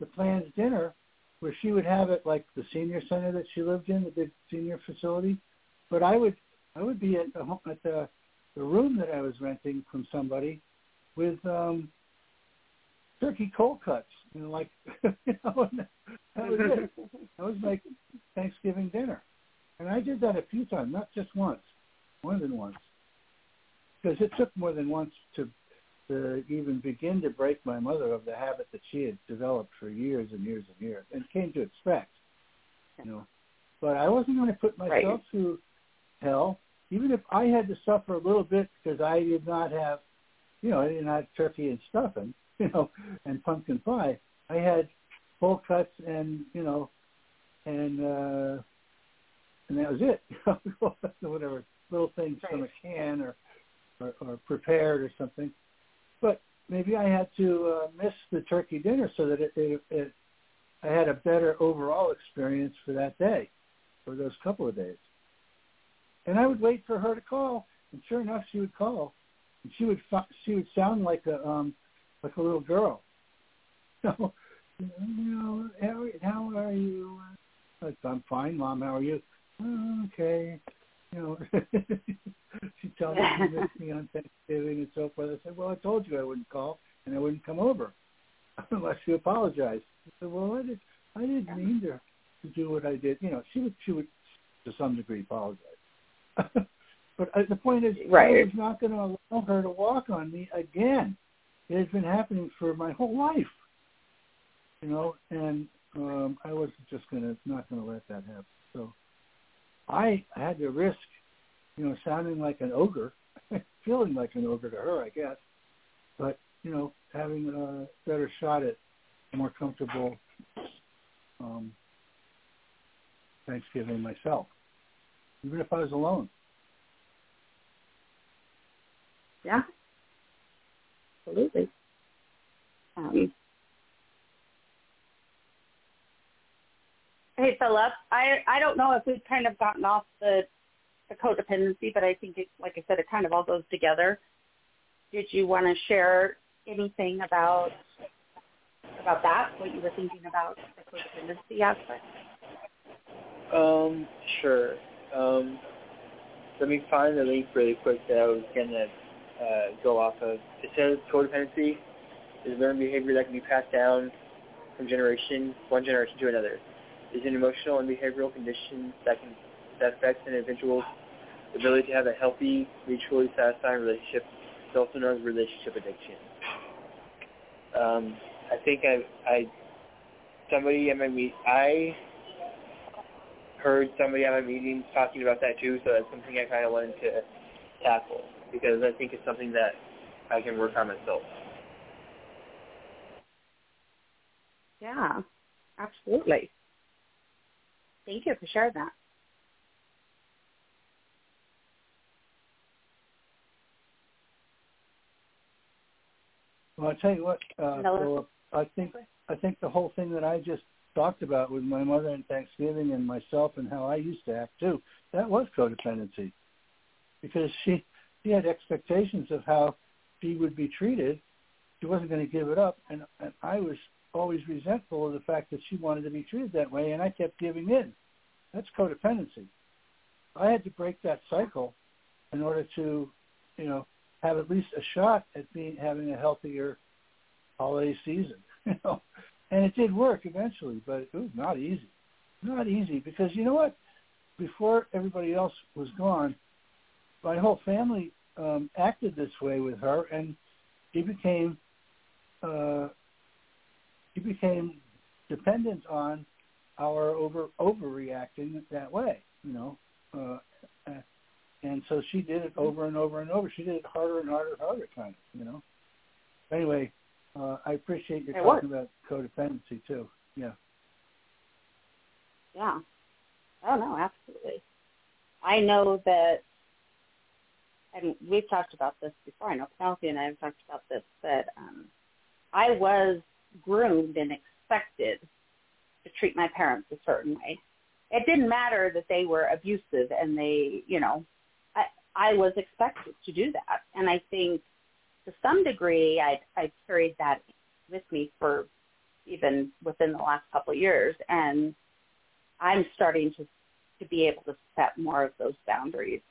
the planned dinner, where she would have it like the senior center that she lived in, the big senior facility. But I would I would be at the home, at the the room that I was renting from somebody with um turkey cold cuts, you know, like you know, and that was it. That was like Thanksgiving dinner, and I did that a few times, not just once, more than once, because it took more than once to to even begin to break my mother of the habit that she had developed for years and years and years and came to expect, you know. But I wasn't going to put myself Right. through hell, even if I had to suffer a little bit because I did not have, you know, I didn't have turkey and stuffing, you know, and pumpkin pie. I had cold cuts and you know, and uh, and that was it. Whatever little things from a can or, or or prepared or something. But maybe I had to uh, miss the turkey dinner so that it, it, it I had a better overall experience for that day, for those couple of days. And I would wait for her to call, and sure enough, she would call, and she would she would sound like a um like a little girl. So, you know, how how are you? I'm fine, mom. How are you? "Oh, okay. You know, she told me she missed me on Thanksgiving and so forth. I said, well, I told you I wouldn't call and I wouldn't come over unless you apologized. I said, well, I did. I didn't mean to to do what I did. You know, she would she would to some degree apologize. but uh, the point is, right. I was not going to allow her to walk on me again. It has been happening for my whole life, you know, and um, I wasn't just to not to let that happen. So I had to risk, you know, sounding like an ogre, feeling like an ogre to her, I guess, but you know, having a better shot at more comfortable um, Thanksgiving myself, even if I was alone. Yeah, absolutely. Um, hey, Philip, I I don't know if we've kind of gotten off the the codependency, but I think it, like I said, it kind of all goes together. Did you want to share anything about about that? What you were thinking about the codependency aspect? Um, sure. Um, let me find the link really quick that I was gonna uh, go off of. It says codependency is learned behavior that can be passed down from generation one generation to another. It's an emotional and behavioral condition that can that affects an individual's ability to have a healthy, mutually satisfying relationship. It's also known as relationship addiction. Um, I think I, I somebody I mean I heard somebody at my meetings talking about that too, so that's something I kind of wanted to tackle because I think it's something that I can work on myself. Yeah, absolutely. Thank you for sharing that. Well, I tell you what, uh, Philip, I think I think the whole thing that I just talked about with my mother and Thanksgiving and myself and how I used to act too, that was codependency, because she she had expectations of how she would be treated. She wasn't going to give it up, and and I was always resentful of the fact that she wanted to be treated that way, and I kept giving in. That's codependency. I had to break that cycle in order to, you know, have at least a shot at being having a healthier holiday season. You know, and it did work eventually, but it was not easy. Not easy because you know what? Before everybody else was gone, my whole family um, acted this way with her, and he became uh, he became dependent on our over overreacting that way. You know, uh, and so she did it over and over and over. She did it harder and harder and harder, kind of, you know. Anyway, uh, I appreciate you talking worked. about codependency too. Yeah. Yeah. Oh no, absolutely. I know that, and we've talked about this before. I know Penelope and I have talked about this. That um, I was groomed and expected to treat my parents a certain way. It didn't matter that they were abusive and they, you know, I I was expected to do that, and I think to some degree I I carried that with me for even within the last couple of years, and I'm starting to to be able to set more of those boundaries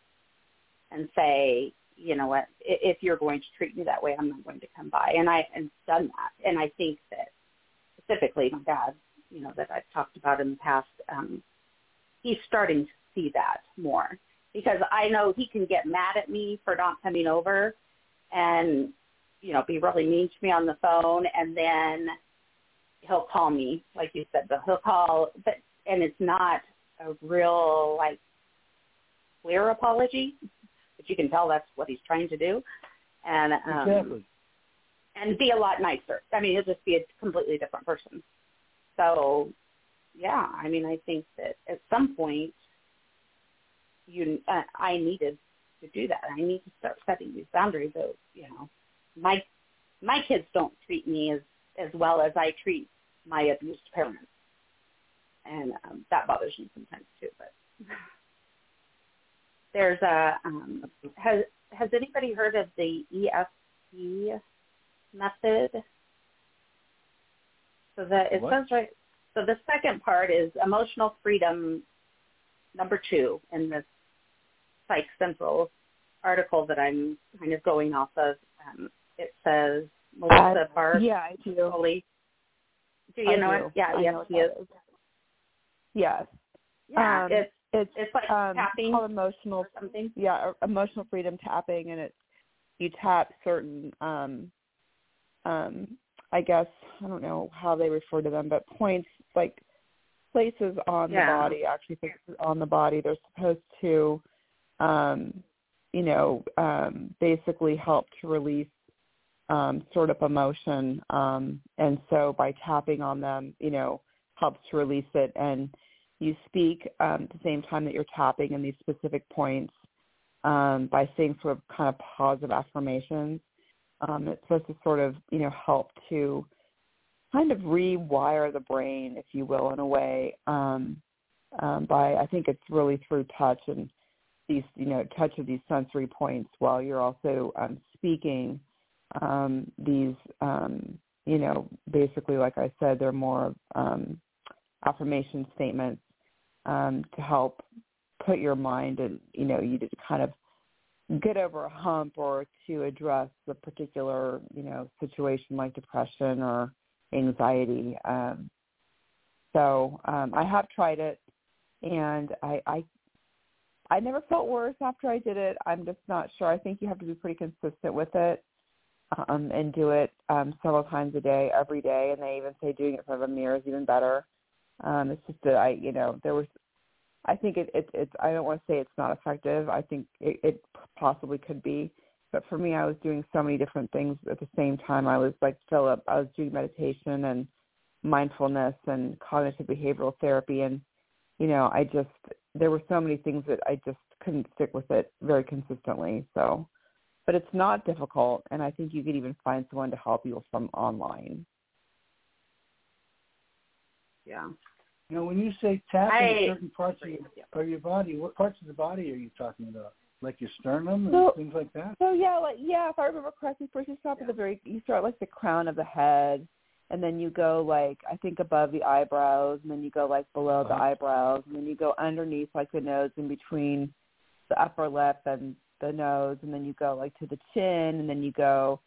and say, you know what, if you're going to treat me that way, I'm not going to come by. And I and done that. And I think that specifically my dad, you know, that I've talked about in the past, um, he's starting to see that more because I know he can get mad at me for not coming over and, you know, be really mean to me on the phone and then he'll call me, like you said, but he'll call, but, and it's not a real, like, clear apology, you can tell that's what he's trying to do. And, um, exactly. and be a lot nicer. I mean, he'll just be a completely different person. So, yeah, I mean, I think that at some point, you, uh, I needed to do that. I need to start setting these boundaries. Of, you know, my my kids don't treat me as as well as I treat my abused parents, and um, that bothers me sometimes too. But there's a um, has has anybody heard of the EFT method? So that it What? says right. So the second part is emotional freedom, number two in this Psych Central article that I'm kind of going off of. Um, it says Melissa Barth. Yeah, I do. Foley. Do you I know do. it? Yeah, I yes, know what yes. that is. Yes. Yeah, Um, it's It's it's like um, tapping called emotional something. yeah, emotional freedom tapping and it's you tap certain um um I guess I don't know how they refer to them, but points like places on Yeah. the body, actually places on the body. They're supposed to um you know, um basically help to release um sort of emotion. Um and so by tapping on them, you know, helps to release it and you speak um, at the same time that you're tapping in these specific points um, by saying sort of kind of positive affirmations. Um, it's supposed to sort of, you know, help to kind of rewire the brain, if you will, in a way. Um, um, by I think it's really through touch and these, you know, touch of these sensory points while you're also um, speaking. Um, these, um, you know, basically, like I said, they're more um, affirmation statements um, to help put your mind and you know you to kind of get over a hump or to address the particular you know situation like depression or anxiety. Um, so um, I have tried it, and I, I I never felt worse after I did it. I'm just not sure. I think you have to be pretty consistent with it um, and do it um, several times a day, every day. And they even say doing it in front of a mirror is even better. Um, it's just that I, you know, there was, I think it, it it's I don't want to say it's not effective. I think it, it possibly could be, but for me, I was doing so many different things at the same time. I was like Philip. I was doing meditation and mindfulness and cognitive behavioral therapy, and you know, I just there were so many things that I just couldn't stick with it very consistently. So, but it's not difficult, and I think you could even find someone to help you from online. Yeah. You know, when you say tap I- certain parts of your, of your body, what parts of the body are you talking about? Like your sternum and So- things like that? So yeah, like yeah, if I remember correctly, first you start at the very you start like the crown of the head, and then you go like I think above the eyebrows, and then you go like below the Uh-huh. eyebrows, and then you go underneath like the nose in between the upper lip and the nose, and then you go like to the chin, and then you go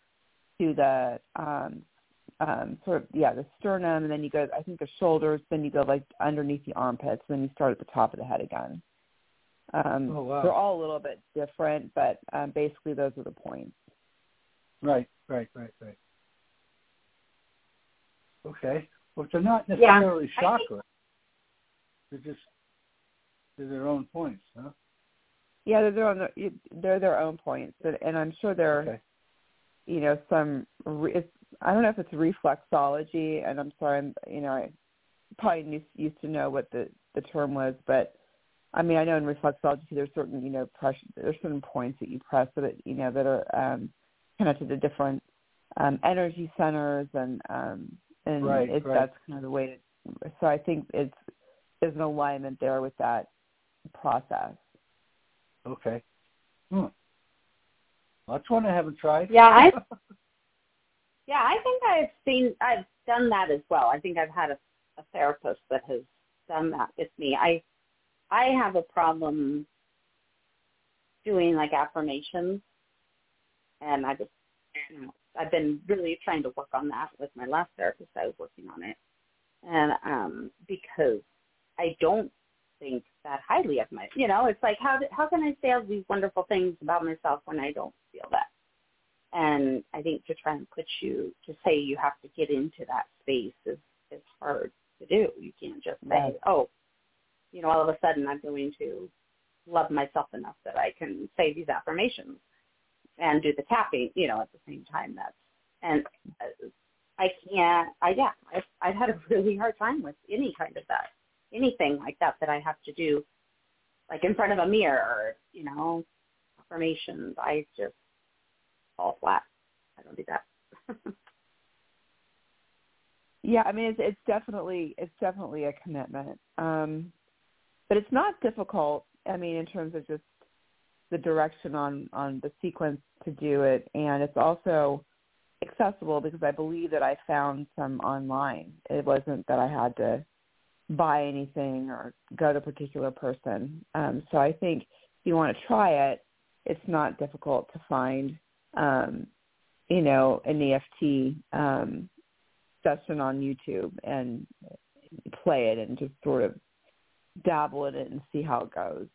to the um um sort of yeah the sternum, and then you go I think the shoulders, then you go like underneath the armpits, and then you start at the top of the head again. Um, Oh, wow. They're all a little bit different, but um, basically those are the points. Right, right, right, right. Okay. Well, they're not Yeah. necessarily I chakra. They're just they're their own points, huh? Yeah, they're their own. They're their own points, and, and I'm sure there, Okay. you know, some. It's, I don't know if it's reflexology, and I'm sorry, I'm, you know, I probably used, used to know what the the term was, but I mean, I know in reflexology there's certain, you know, pressure. There's certain points that you press that you know that are um, connected to different um, energy centers, and um, and Right, it's right. that's kind of the way. To, so I think it's there's an alignment there with that process. Okay. Hmm. Well, that's one I haven't tried. Yeah, I yeah, I think I've seen I've done that as well. I think I've had a, a therapist that has done that with me. I I have a problem doing like affirmations and I just you know, I've been really trying to work on that with my last therapist. I was working on it. And um because I don't think that highly of my you know, it's like how how can I say all these wonderful things about myself when I don't feel that? And I think to try and put you to say you have to get into that space is is hard to do. You can't just say, Right. Oh, you know, all of a sudden I'm going to love myself enough that I can say these affirmations and do the tapping, you know, at the same time. That's and uh, I can't. I yeah, I've I've had a really hard time with any kind of that, anything like that that I have to do, like in front of a mirror, you know, affirmations. I just fall flat. I don't do that. Yeah, I mean it's it's definitely it's definitely a commitment. Um but it's not difficult, I mean in terms of just the direction on on the sequence to do it and it's also accessible because I believe that I found some online. It wasn't that I had to buy anything or go to a particular person. Um so I think if you want to try it, it's not difficult to find um you know, an EFT um session on YouTube and play it and just sort of dabble in it and see how it goes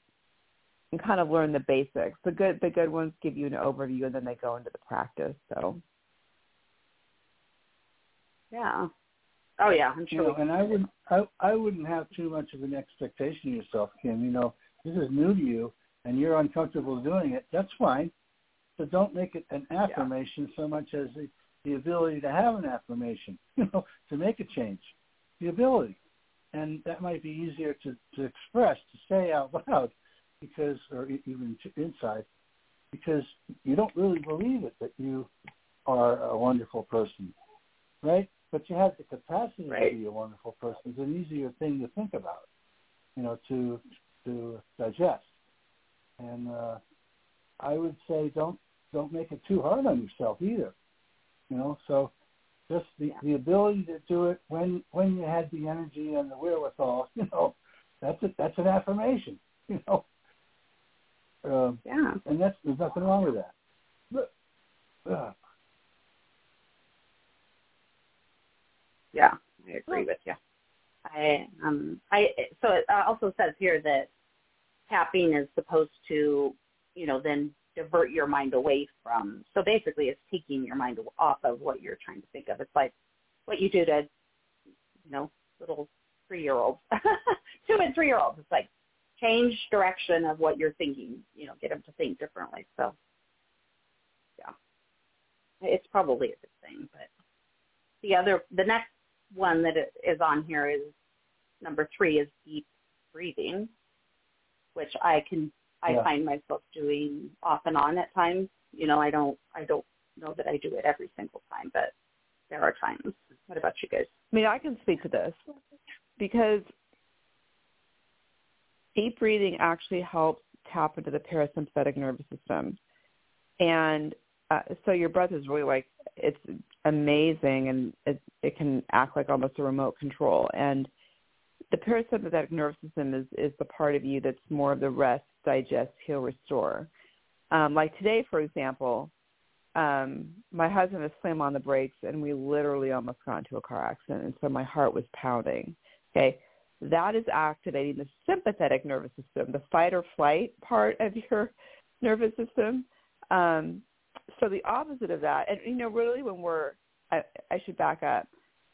and kind of learn the basics. The good the good ones give you an overview and then they go into the practice. So yeah. Oh yeah, I'm You sure. know, and I wouldn't I I wouldn't have too much of an expectation of yourself, Kim. You know, this is new to you and you're uncomfortable doing it. That's fine. So don't make it an affirmation so much as the, the ability to have an affirmation, you know, to make a change. The ability. And that might be easier to, to express, to say out loud because or even to inside because you don't really believe it that you are a wonderful person. Right? But you have the capacity Right. to be a wonderful person. It's an easier thing to think about, you know, to to digest. And uh, I would say don't don't make it too hard on yourself either. You know, so just the the ability to do it when when you had the energy and the wherewithal, you know, that's a, that's an affirmation. You know, um, Yeah. and that's there's nothing wrong with that. Uh, Yeah, I agree with you. I um I so it also says here that tapping is supposed to, you know, then divert your mind away from. So basically, it's taking your mind off of what you're trying to think of. It's like what you do to, you know, little three-year-olds, two and three-year-olds. It's like change direction of what you're thinking. You know, get them to think differently. So, yeah, it's probably a good thing. But the other, the next one that is on here is number three is deep breathing, which I can I yeah. find myself doing off and on at times. You know, I don't I don't know that I do it every single time, but there are times. What about you guys? I mean, I can speak to this because deep breathing actually helps tap into the parasympathetic nervous system. And uh, so your breath is really like it's amazing and it it can act like almost a remote control and the parasympathetic nervous system is is the part of you that's more of the rest digest heal restore um like today for example um my husband has slammed on the brakes and we literally almost got into a car accident and so my heart was pounding okay that is activating the sympathetic nervous system the fight or flight part of your nervous system um so the opposite of that, and you know, really when we're, I, I should back up.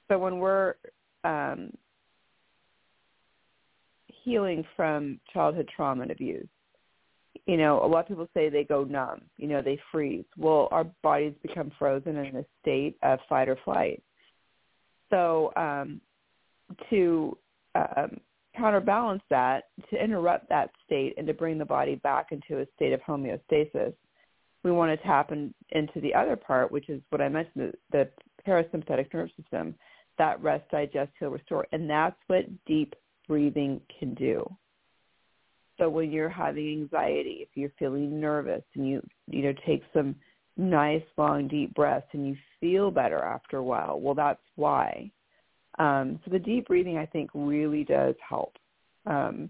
So when we're um, healing from childhood trauma and abuse, you know, a lot of people say they go numb, you know, they freeze. Well, our bodies become frozen in a state of fight or flight. So um, to um, counterbalance that, to interrupt that state and to bring the body back into a state of homeostasis, we want to tap in, into the other part, which is what I mentioned, the, the parasympathetic nervous system, that rest, digest, heal, restore. And that's what deep breathing can do. So when you're having anxiety, if you're feeling nervous and you, you know, take some nice long deep breaths and you feel better after a while, well, that's why. Um, so the deep breathing, I think, really does help um,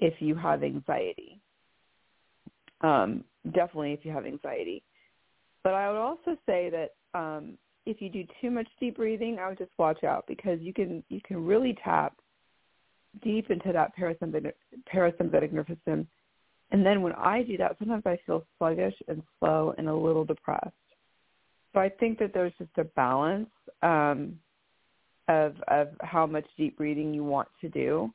if you have anxiety. Um, definitely if you have anxiety. But I would also say that um, if you do too much deep breathing, I would just watch out because you can you can really tap deep into that parasympathetic, parasympathetic nervous system. And then when I do that, sometimes I feel sluggish and slow and a little depressed. So I think that there's just a balance um, of of how much deep breathing you want to do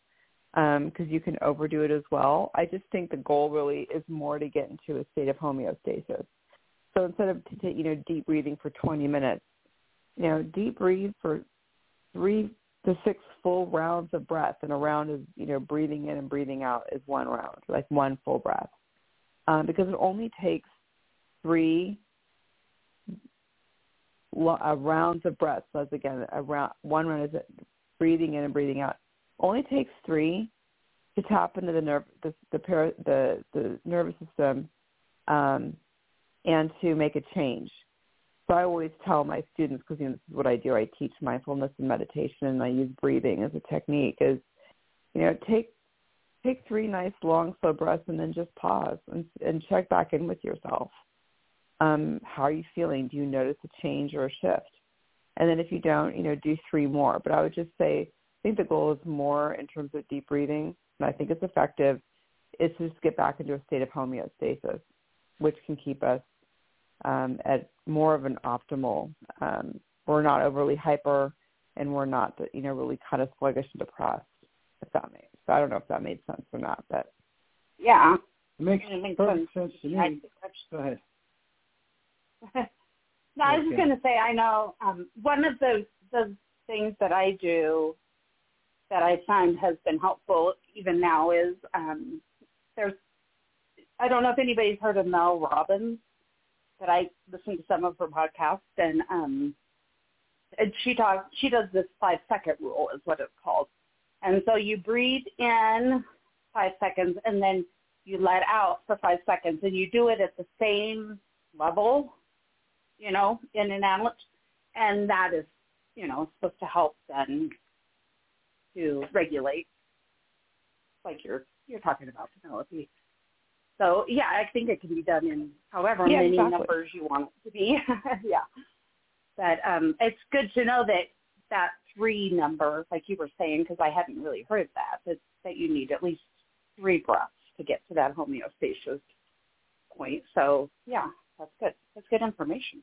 because um, you can overdo it as well. I just think the goal really is more to get into a state of homeostasis. So instead of to you know deep breathing for 20 minutes, you know deep breathe for three to six full rounds of breath, and a round of you know breathing in and breathing out is one round, like one full breath, um, because it only takes three uh, rounds of breath. So that's again a round, one round is breathing in and breathing out only takes three to tap into the nerve the the para, the, the nervous system um, and to make a change. So I always tell my students because you know, this is what I do. I teach mindfulness and meditation, and I use breathing as a technique. Is you know take take three nice long slow breaths and then just pause and, and check back in with yourself. Um, how are you feeling? Do you notice a change or a shift? And then if you don't, you know, do three more. But I would just say I think the goal is more in terms of deep breathing, and I think it's effective, is to just get back into a state of homeostasis, which can keep us um, at more of an optimal. Um, we're not overly hyper, and we're not, you know, really kind of sluggish and depressed. If that makes, so I don't know if that made sense or not, but yeah, it makes, it makes perfect sense, sense to me. Go ahead. no, I was just going to say, I know um, one of the the things that I do that I find has been helpful even now is um, there's I don't know if anybody's heard of Mel Robbins, but I listen to some of her podcasts and um, and she talks she does this five second rule is what it's called, and so you breathe in five seconds and then you let out for five seconds and you do it at the same level, you know, in and out, and that is you know supposed to help then to regulate, like you're you're talking about Penelope. So yeah, I think it can be done in however yeah, many exactly. numbers you want it to be. yeah, but um, it's good to know that that three number, like you were saying, because I hadn't really heard that, that that you need at least three breaths to get to that homeostasis point. So yeah, that's good. That's good information.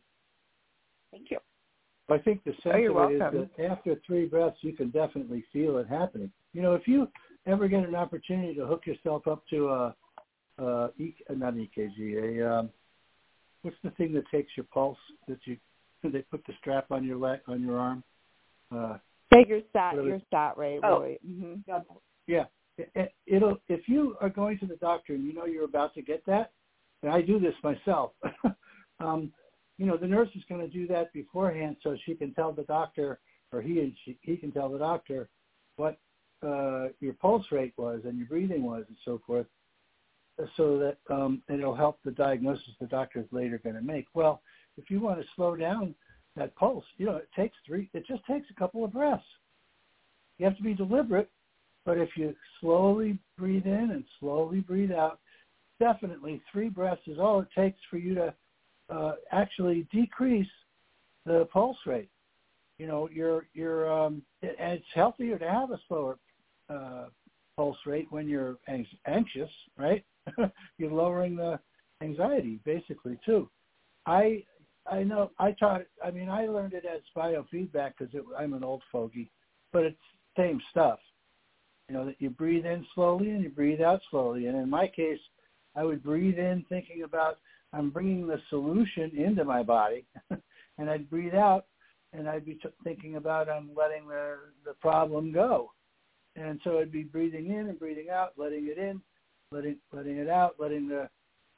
Thank you. I think the sense oh, of it welcome. is that after three breaths, you can definitely feel it happening. You know, if you ever get an opportunity to hook yourself up to a, a e, not an EKG, a um, what's the thing that takes your pulse that you they put the strap on your leg on your arm? Uh, yeah, your stat, your stat rate, Oh. really. hmm yeah, it, it'll if you are going to the doctor and you know you're about to get that, and I do this myself. um, you know, the nurse is going to do that beforehand so she can tell the doctor, or he and she, he can tell the doctor what uh, your pulse rate was and your breathing was and so forth, so that um, it'll help the diagnosis the doctor is later going to make. Well, if you want to slow down that pulse, you know, it takes three. It just takes a couple of breaths. You have to be deliberate, but if you slowly breathe in and slowly breathe out, definitely three breaths is all it takes for you to uh, actually decrease the pulse rate. You know, you're you're um, and it's healthier to have a slower uh, pulse rate when you're anxious, right? you're lowering the anxiety basically too. I I know I taught. I mean, I learned it as biofeedback because I'm an old fogey, but it's same stuff. You know that you breathe in slowly and you breathe out slowly. And in my case, I would breathe in thinking about I'm bringing the solution into my body, and I'd breathe out and I'd be t- thinking about I'm letting the the problem go. And so I'd be breathing in and breathing out, letting it in, letting letting it out, letting the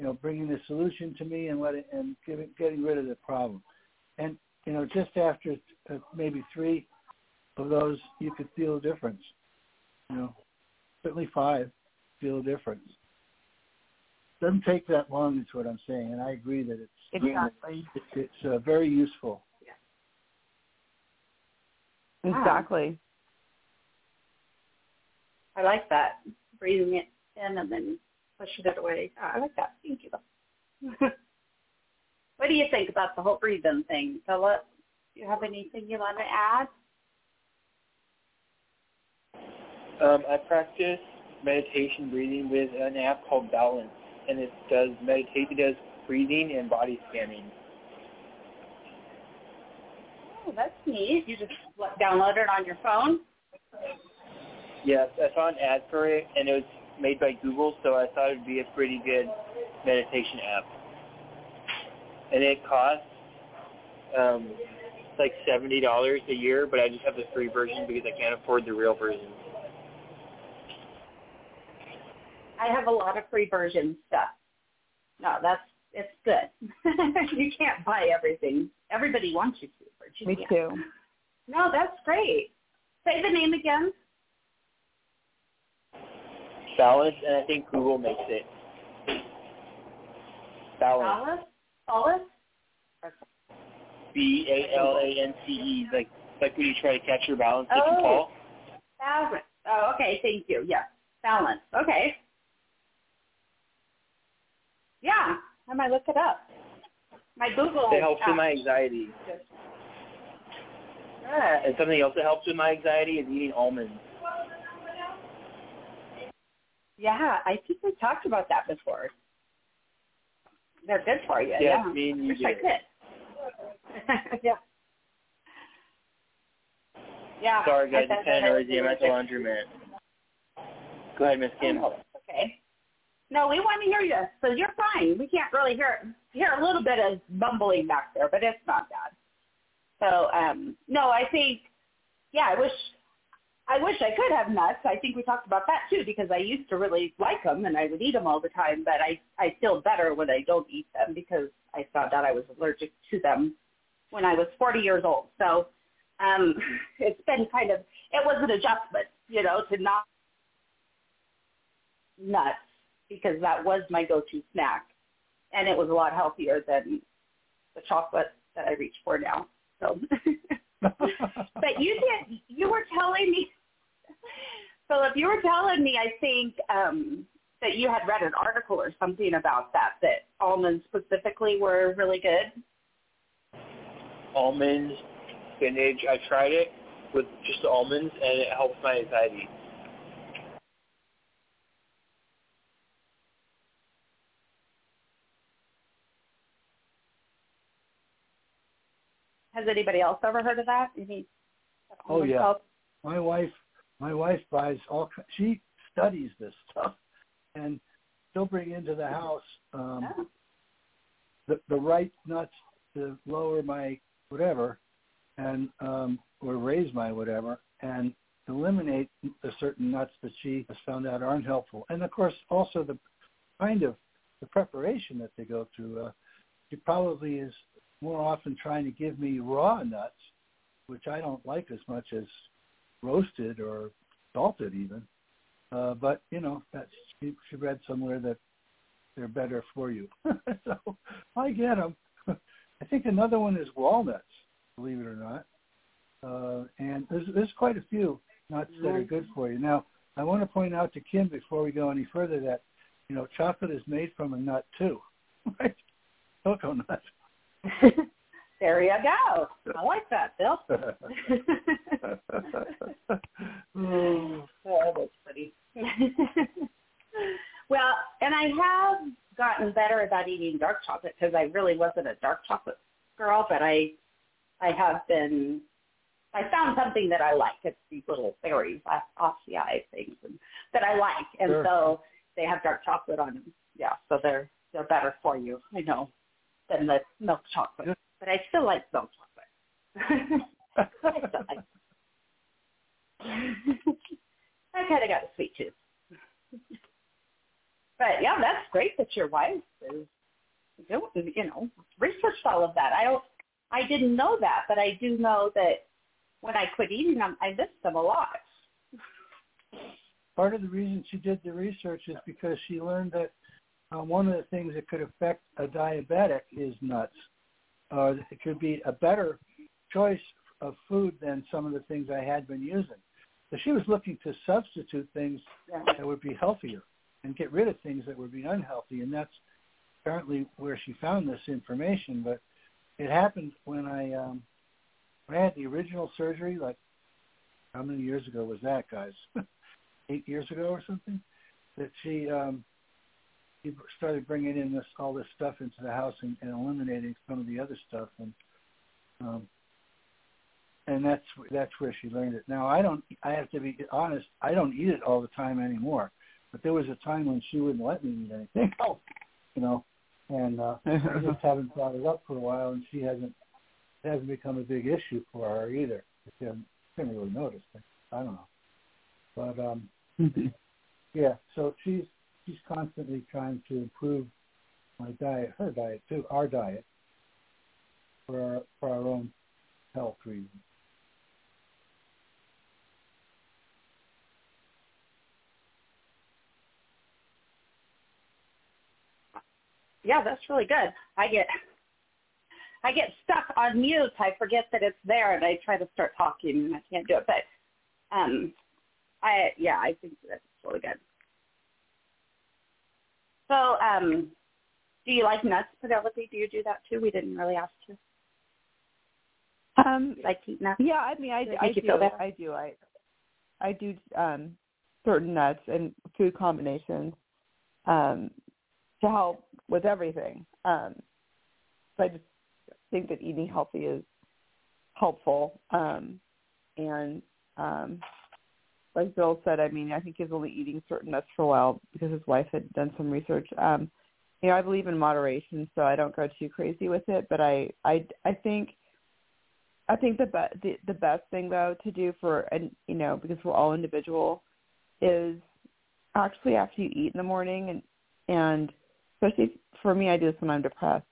you know bringing the solution to me and letting and giving, getting rid of the problem. And you know just after uh, maybe three of those, you could feel a difference. You know, certainly five, feel a difference. Doesn't take that long, is what I'm saying, and I agree that it's Exactly. it's, it's uh, very useful. Exactly. I like that. Breathing it in and then pushing it away. Ah, I like that. Thank you. what do you think about the whole breathing thing, Philip? Do you have anything you want to add? Um, I practice meditation breathing with an app called Balance, and it does meditate. It does breathing and body scanning. Oh, that's neat. You just download it on your phone? Yes, I saw an ad for it, and it was made by Google, so I thought it would be a pretty good meditation app. And it costs um, like seventy dollars a year, but I just have the free version because I can't afford the real version. I have a lot of free version stuff. No, that's it's good. you can't buy everything. Everybody wants you to, but you Me can't. too. No, that's great. Say the name again. Balance, and I think Google makes it. Balance. Solace? Solace? B A L A N C E, like like when you try to catch your balance if you Oh. fall. Balance. Oh, okay. Thank you. Yes. Balance. Okay. Yeah. I might look it up. My Google. It helps with my anxiety. Good. And something else that helps with my anxiety is eating almonds. Yeah, I think we talked about that before. They're good for you. Yes, yeah. me and you Wish I could. yeah. Yeah. Sorry guys, it's kind of noisy. I'm at the laundromat. Go ahead, Miss Kim. Oh, okay. No, we want to hear you, so you're fine. We can't really hear hear a little bit of bumbling back there, but it's not bad. So, um, no, I think, yeah, I wish I wish I could have nuts. I think we talked about that too because I used to really like them and I would eat them all the time, but I I feel better when I don't eat them because I found out I was allergic to them when I was 40 years old. So, um, it's been kind of it was an adjustment, you know, to not nuts because that was my go-to snack, and it was a lot healthier than the chocolate that I reach for now. So, but you did. You were telling me, Philip. You were telling me. I think um, that you had read an article or something about that. That almonds specifically were really good. Almonds, spinach. I tried it with just almonds, and it helps my anxiety. Has anybody else ever heard of that? Any oh yeah. My wife, my wife buys all. She studies this stuff, and she'll bring into the house um, oh. the the right nuts to lower my whatever, and um, or raise my whatever, and eliminate the certain nuts that she has found out aren't helpful. And of course, also the kind of the preparation that they go through. Uh, she probably is more often trying to give me raw nuts, which I don't like as much as roasted or salted even. Uh, but you know, that's she, she read somewhere that they're better for you. so I get them. I think another one is walnuts, believe it or not. Uh, and there's there's quite a few nuts that are good for you. Now, I want to point out to Kim before we go any further that you know chocolate is made from a nut too, right? Cocoa nut. there you go. I like that, Bill. oh, that's funny. well, and I have gotten better about eating dark chocolate because I really wasn't a dark chocolate girl, but I I have been I found something that I like. It's these little berries, uh, eye things, and, that I like, and sure. so they have dark chocolate on them. Yeah, so they're they're better for you. I know than the milk chocolate, but I still like milk chocolate. I still like. I kind of got a sweet tooth. but yeah, that's great that your wife is doing, you know, researched all of that. I don't, I didn't know that, but I do know that when I quit eating them, I missed them a lot. Part of the reason she did the research is because she learned that uh, one of the things that could affect a diabetic is nuts. Uh, it could be a better choice of food than some of the things I had been using. So she was looking to substitute things that would be healthier and get rid of things that would be unhealthy, and that's apparently where she found this information. But it happened when I um, when I had the original surgery, like how many years ago was that, guys? Eight years ago or something. That she um, she started bringing in this all this stuff into the house and, and eliminating some of the other stuff, and um, and that's that's where she learned it. Now I don't. I have to be honest. I don't eat it all the time anymore. But there was a time when she wouldn't let me eat anything else, you know, and uh, I just haven't brought it up for a while, and she hasn't it hasn't become a big issue for her either. She hasn't, she hasn't really noticed it. I don't know, but um, yeah. So she's she's constantly trying to improve my diet, her diet too, our diet, for our for our own health reasons. Yeah, that's really good. I get I get stuck on mute. I forget that it's there, and I try to start talking, and I can't do it. But um, I yeah, I think that's really good. So, um, do you like nuts, Penelope? Do you do that too? We didn't really ask you. Um, like eat nuts? Yeah, I mean, I, I, I do. I do. I I do um, certain nuts and food combinations um, to help with everything. Um, so I just think that eating healthy is helpful. Um, and um, like Bill said, I mean, I think he's only eating certain nuts for a while because his wife had done some research. Um, you know, I believe in moderation, so I don't go too crazy with it. But I, I, I think, I think the, be- the the best thing though to do for and you know because we're all individual is actually after you eat in the morning and and especially for me, I do this when I'm depressed.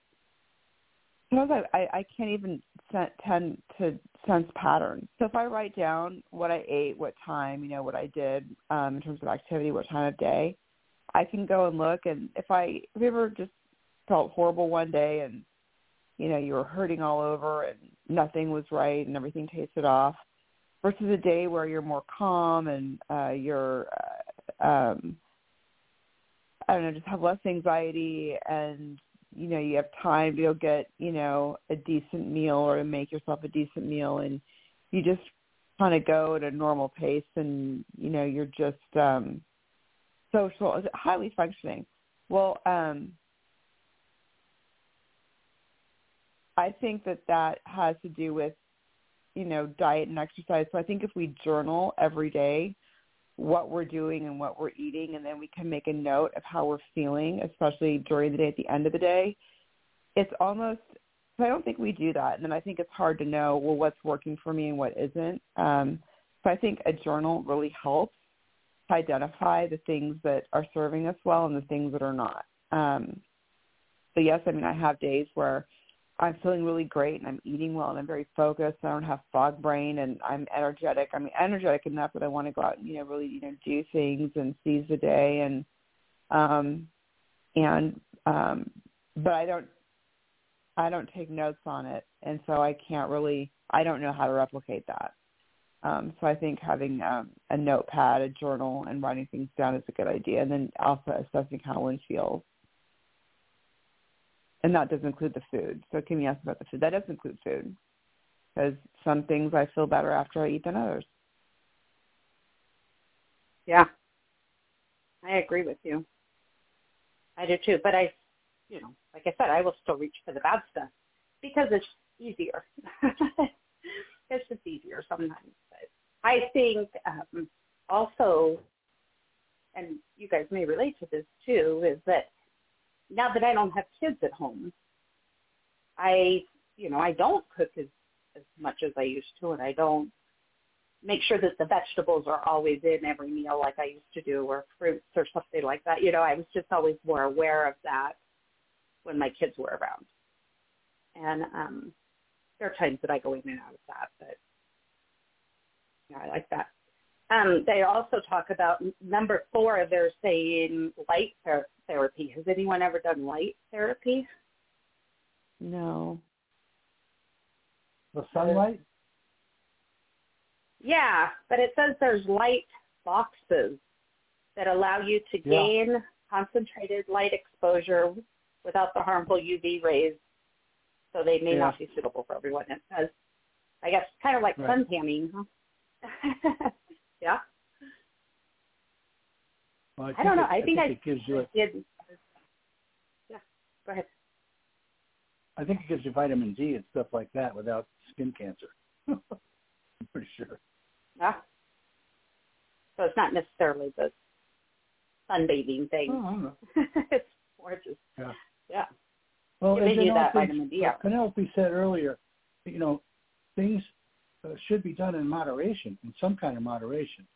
Sometimes I, I, I can't even tend to sense patterns. So if I write down what I ate, what time, you know, what I did um, in terms of activity, what time of day, I can go and look. And if I, if you ever just felt horrible one day and, you know, you were hurting all over and nothing was right and everything tasted off, versus a day where you're more calm and uh, you're uh, um, I don't know, just have less anxiety and you know, you have time to go get, you know, a decent meal or to make yourself a decent meal and you just kind of go at a normal pace and, you know, you're just um social highly functioning. Well, um I think that that has to do with, you know, diet and exercise. So I think if we journal every day what we're doing and what we're eating, and then we can make a note of how we're feeling, especially during the day at the end of the day, it's almost I don't think we do that, and then I think it's hard to know well what's working for me and what isn't. Um, so I think a journal really helps identify the things that are serving us well and the things that are not. Um, so yes, I mean I have days where I'm feeling really great and I'm eating well and I'm very focused. I don't have fog brain and I'm energetic. I mean energetic enough that I want to go out and you know really you know do things and seize the day and um and um but I don't I don't take notes on it, and so I can't really. I don't know how to replicate that. Um, so I think having um, a notepad, a journal, and writing things down is a good idea, and then also assessing how one feels. And that does include the food. So can Kimmy asked about the food. That does include food, because some things I feel better after I eat than others. Yeah, I agree with you. I do too, but I you know, like I said, I will still reach for the bad stuff because it's easier. it's just easier sometimes. But I think um, also, and you guys may relate to this too, is that now that I don't have kids at home, I, you know, I don't cook as as much as I used to, and I don't make sure that the vegetables are always in every meal like I used to do, or fruits or something like that. You know, I was just always more aware of that when my kids were around. And um, there are times that I go in and out of that, but yeah, I like that. Um, they also talk about number four. They're saying light ther- therapy. Has anyone ever done light therapy? No. The sunlight? Yeah, but it says there's light boxes that allow you to gain yeah. concentrated light exposure without the harmful UV rays, so they may yeah. not be suitable for everyone. It says, I guess, kind of like right. sun tanning, huh? yeah. Well, I, I, don't know. It, I, think, think, I it gives you. A, did. Yeah. Go ahead. I think it gives you vitamin D and stuff like that without skin cancer. I'm pretty sure. Yeah. So it's not necessarily the sunbathing thing. Oh, it's more just yeah. Yeah. Well, as Penelope, that vitamin D out. Penelope said earlier, you know, things uh, should be done in moderation, in some kind of moderation.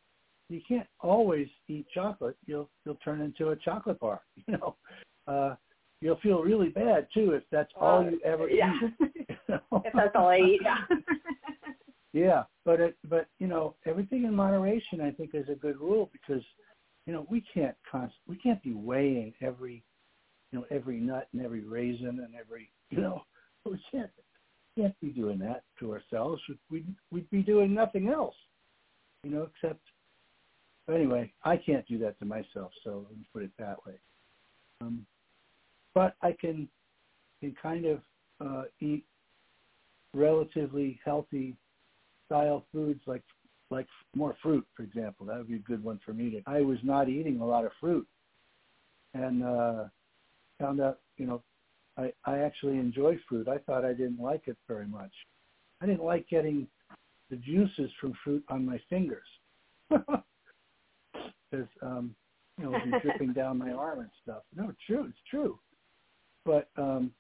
You can't always eat chocolate. You'll you'll turn into a chocolate bar. You know, uh, you'll feel really bad too if that's uh, all you ever yeah. eat. You know? if that's all I eat. Yeah. yeah, but it, but you know, everything in moderation, I think, is a good rule because, you know, we can't const- we can't be weighing every you know, every nut and every raisin and every, you know, we can't, can't be doing that to ourselves. We'd, we'd be doing nothing else, you know, except, anyway, I can't do that to myself, so let me put it that way. Um, but I can, can kind of uh, eat relatively healthy style foods like like more fruit, for example. That would be a good one for me. To, I was not eating a lot of fruit, and uh, found out, you know, I, I actually enjoy fruit. I thought I didn't like it very much. I didn't like getting the juices from fruit on my fingers because um, you know, it was dripping down my arm and stuff. No, true. It's true. But um,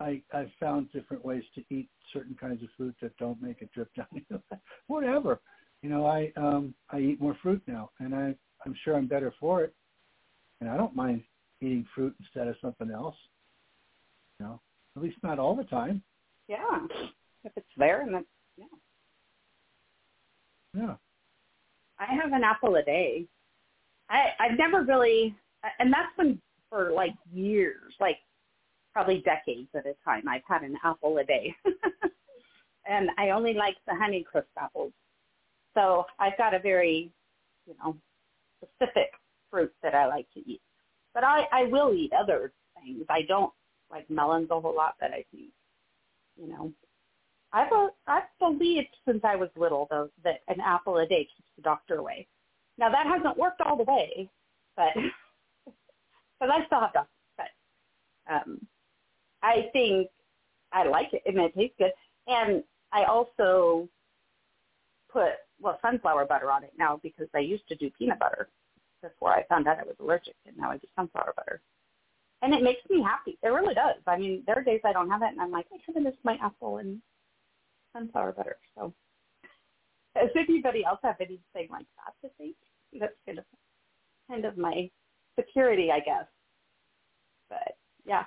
I I found different ways to eat certain kinds of fruit that don't make it drip down. Whatever. You know, I um I eat more fruit now, and I I'm sure I'm better for it, and I don't mind eating fruit instead of something else. Know, at least not all the time. Yeah, if it's there and that's yeah. Yeah. I have an apple a day. I I've never really, and that's been for like years, like probably decades at a time. I've had an apple a day, and I only like the Honeycrisp apples. So I've got a very, you know, specific fruit that I like to eat. But I, I will eat other things. I don't like melons a whole lot, but I think, you know, I've I've believed since I was little though that an apple a day keeps the doctor away. Now that hasn't worked all the way, but because I still have doctors. But um, I think I like it and it tastes good. And I also put well sunflower butter on it now because I used to do peanut butter before I found out I was allergic, and now I do sunflower butter. And it makes me happy. It really does. I mean, there are days I don't have it, and I'm like, I could have missed my apple and sunflower butter. So, does anybody else have anything like that to think? That's kind of kind of my security, I guess. But yeah,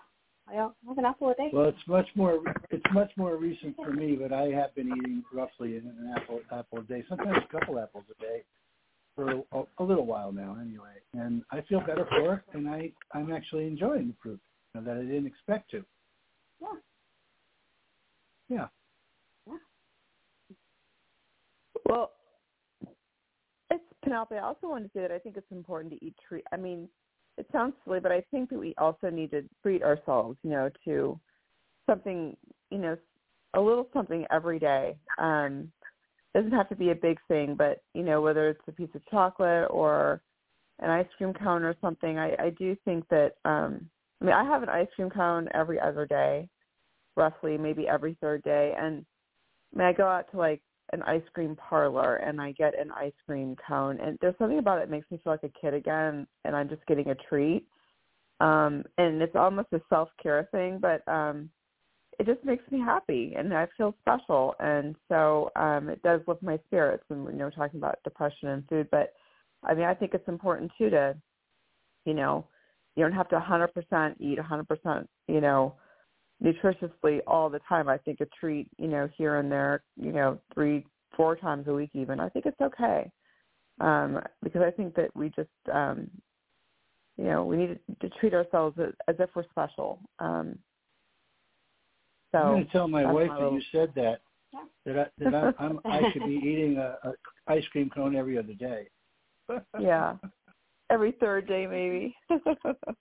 I don't have an apple a day. Well, it's much more it's much more recent for me, but I have been eating roughly an apple apple a day, sometimes a couple apples a day for a, a little while now, anyway. And I feel better for it, and I I'm actually enjoying the fruit you know, that I didn't expect to. Yeah. Yeah. Yeah. Well, it's Penelope. I also wanted to say that I think it's important to eat treat. I mean, it sounds silly, but I think that we also need to treat ourselves, you know, to something, you know, a little something every day. Um, doesn't have to be a big thing, but you know, whether it's a piece of chocolate or an ice cream cone or something, I, I do think that um I mean I have an ice cream cone every other day, roughly, maybe every third day. And I mean I go out to like an ice cream parlor and I get an ice cream cone and there's something about it that makes me feel like a kid again and I'm just getting a treat. Um and it's almost a self care thing, but um it just makes me happy and I feel special. And so um it does lift my spirits and you know talking about depression and food. But I mean I think it's important too to you know you don't have to 100% eat 100% you know nutritiously all the time. I think a treat you know here and there you know 3 4 times a week even I think it's okay. Um because I think that we just um you know we need to, to treat ourselves as, as if we're special. Um so I'm going to tell my wife my that you said that Yeah. that I, that I, I'm I should be eating a, a ice cream cone every other day. Yeah. every third day maybe.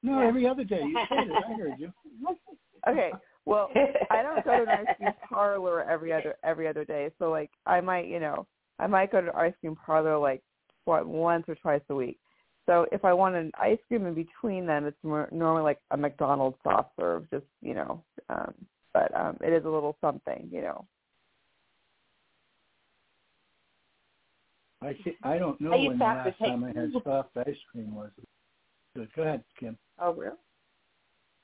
No, every other day. You said it. I heard you. okay. Well, I don't go to an ice cream parlor every other every other day. So like I might, you know, I might go to an ice cream parlor like what once or twice a week. So if I want an ice cream in between them, it's more, normally like a McDonald's soft serve, just you know. Um, but um, it is a little something, you know. I thi- I don't know I when the last take- time I had soft ice cream was. Good. Go ahead, Kim. Oh, really?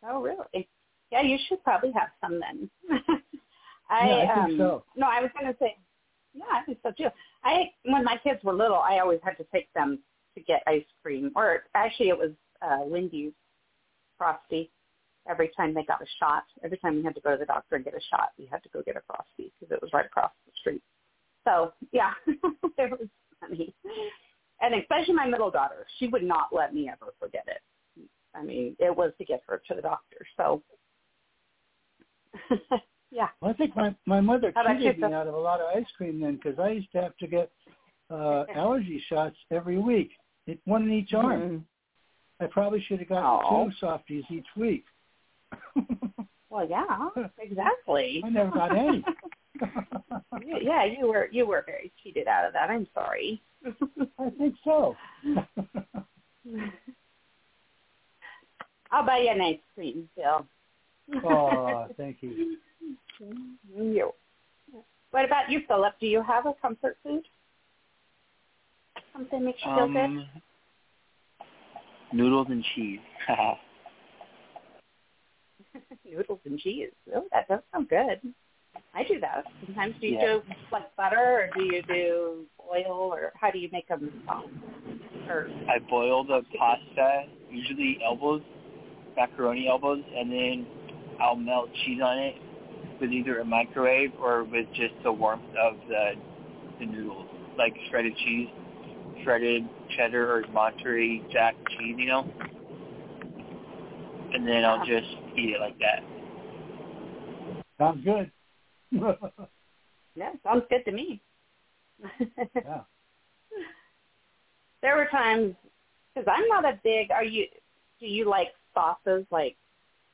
Oh, really? Yeah, you should probably have some then. I, Yeah, I think um, so. No, I was going to say, yeah, I think so too. I when my kids were little, I always had to take them to get ice cream, or actually, it was uh, Wendy's frosty. Every time they got a shot, every time we had to go to the doctor and get a shot, we had to go get a frosty because it was right across the street. So yeah, it was funny. And especially my middle daughter, she would not let me ever forget it. I mean, it was to get her to the doctor. So yeah. Well, I think my my mother cheated me out of a lot of ice cream then because I used to have to get uh allergy shots every week, it, one in each arm. Mhm. I probably should have gotten Aw. two softies each week. Well, yeah, exactly. I never got any. Yeah, yeah, you were you were very cheated out of that. I'm sorry. I think so. I'll buy you an ice cream, Phil. oh, thank you. you. What about you, Philip? Do you have a comfort food? Something makes you feel good? Um, noodles and cheese. Noodles and cheese. Oh, that does sound good. I do that. Sometimes do you Yeah. do like butter or do you do oil or how do you make them soft? Um, or I boil the pasta, usually elbows, macaroni elbows, and then I'll melt cheese on it with either a microwave or with just the warmth of the the noodles, like shredded cheese, shredded cheddar or Monterey Jack cheese, you know. And then I'll just eat it like that. Sounds good. yeah, sounds good to me. yeah. there were times because I'm not a big. Are you? Do you like sauces like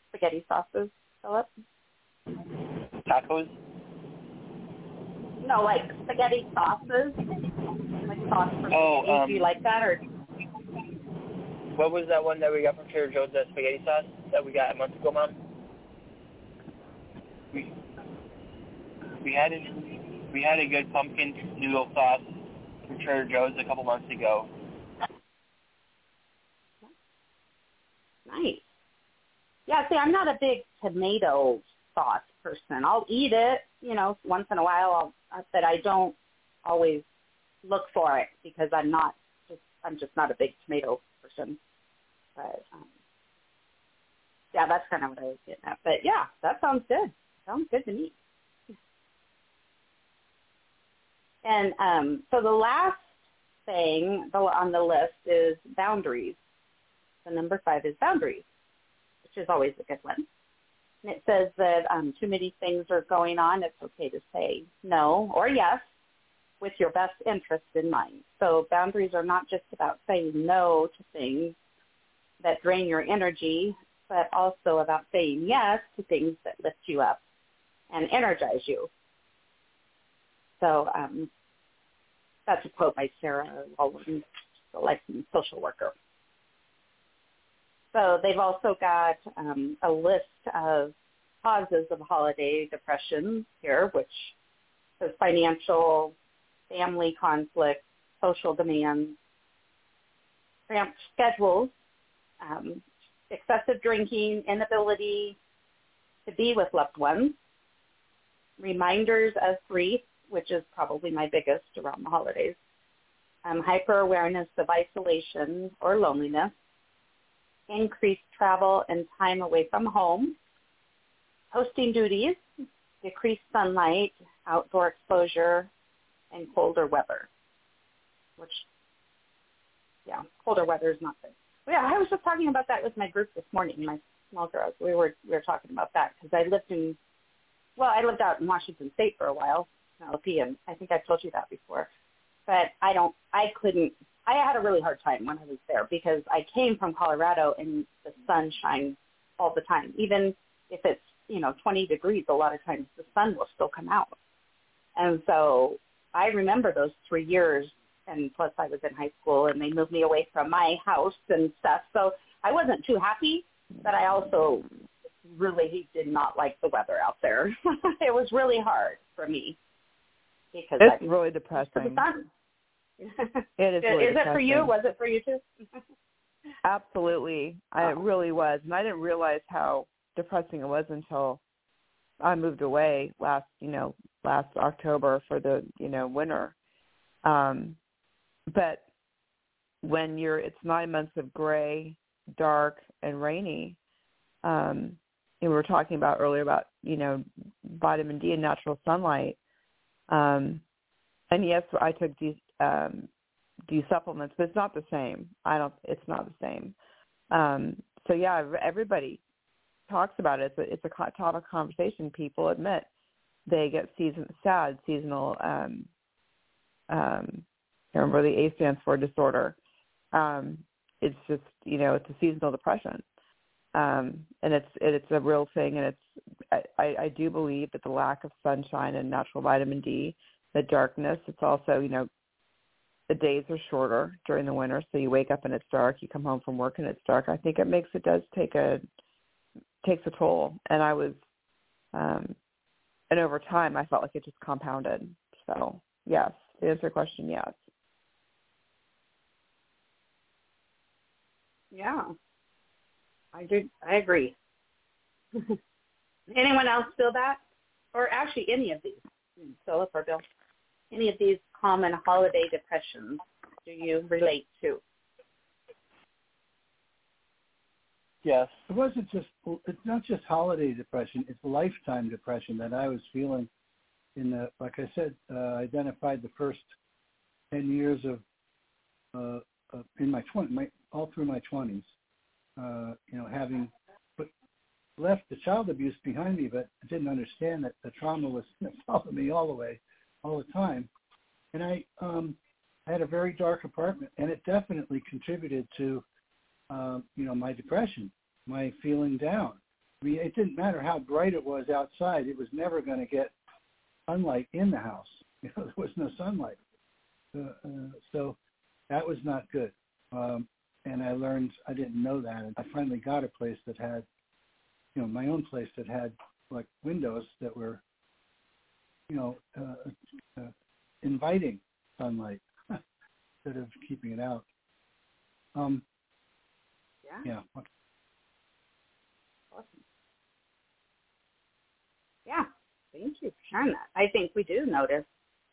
spaghetti sauces, Philip? Tacos? No, like spaghetti sauces, like sauce for Oh, spaghetti. um, do you like that or? What was that one that we got from Trader Joe's, that spaghetti sauce that we got a month ago, Mom? we we had a we had a good pumpkin noodle sauce from Trader Joe's a couple months ago. Nice. Yeah, see, I'm not a big tomato sauce person. I'll eat it, you know, once in a while, I'll, but I don't always look for it because I'm not just I'm just not a big tomato person. But um, yeah, that's kind of what I was getting at. But yeah, that sounds good. Sounds good to me. And um, so the last thing on the list is boundaries. The number five is boundaries, which is always a good one. And it says that um, too many things are going on. It's okay to say no or yes with your best interest in mind. So boundaries are not just about saying no to things that drain your energy, but also about saying yes to things that lift you up and energize you. So um, that's a quote by Sarah Rowland, the licensed social worker. So they've also got um, a list of causes of holiday depression here, which says financial, family conflict, social demands, cramped schedules, um, excessive drinking, inability to be with loved ones, reminders of grief, which is probably my biggest around the holidays, um, hyper-awareness of isolation or loneliness, increased travel and time away from home, hosting duties, decreased sunlight, outdoor exposure, and colder weather, which, yeah, colder weather is not good. Yeah, I was just talking about that with my group this morning, my small girls. We were we were talking about that because I lived in, well, I lived out in Washington State for a while, LP, and I think I've told you that before. But I don't, I couldn't, I had a really hard time when I was there because I came from Colorado and the sun shines all the time. Even if it's, you know, 20 degrees, a lot of times the sun will still come out. And so I remember those three years and plus I was in high school and they moved me away from my house and stuff. So I wasn't too happy, but I also really did not like the weather out there. it was really hard for me because it's I, really depressing. It is. Really is depressing. it for you? Was it for you too? Absolutely, I, it really was, and I didn't realize how depressing it was until I moved away last, you know, last October for the, you know, winter. Um, but when you're it's nine months of gray, dark, and rainy, um, and we were talking about earlier about you know vitamin D and natural sunlight. Um, and yes, I took D, um, D supplements, but it's not the same. I don't. It's not the same. Um, so yeah, everybody talks about it. It's a, it's a topic of conversation. People admit they get season sad seasonal um, um, remember the A stands for disorder. Um, it's just you know it's a seasonal depression, um, and it's it's a real thing, and it's I, I do believe that the lack of sunshine and natural vitamin D, the darkness. It's also you know the days are shorter during the winter, so you wake up and it's dark. You come home from work and it's dark. I think it makes it does take a takes a toll, and I was, um, and over time I felt like it just compounded. So yes, to answer your question, yes. Yeah, I do. I agree. Anyone else feel that, or actually any of these, Philip or Bill? Any of these common holiday depressions do you relate to? Yes. It wasn't just. It's not just holiday depression. It's lifetime depression that I was feeling. In the, like I said, uh, identified the first ten years of uh, uh, in my twenty, my all through my twenties, uh, you know, having put, left the child abuse behind me, but I didn't understand that the trauma was following me all the way, all the time, and I um, had a very dark apartment, and it definitely contributed to, um, you know, my depression, my feeling down. I mean, it didn't matter how bright it was outside; it was never going to get sunlight in the house. You know, there was no sunlight, uh, uh, so that was not good. Um, and I learned I didn't know that. And I finally got a place that had, you know, my own place that had like windows that were, you know, uh, uh, inviting sunlight instead of keeping it out. Um, Yeah. yeah. Awesome. Yeah. Thank you for sharing that. I think we do notice.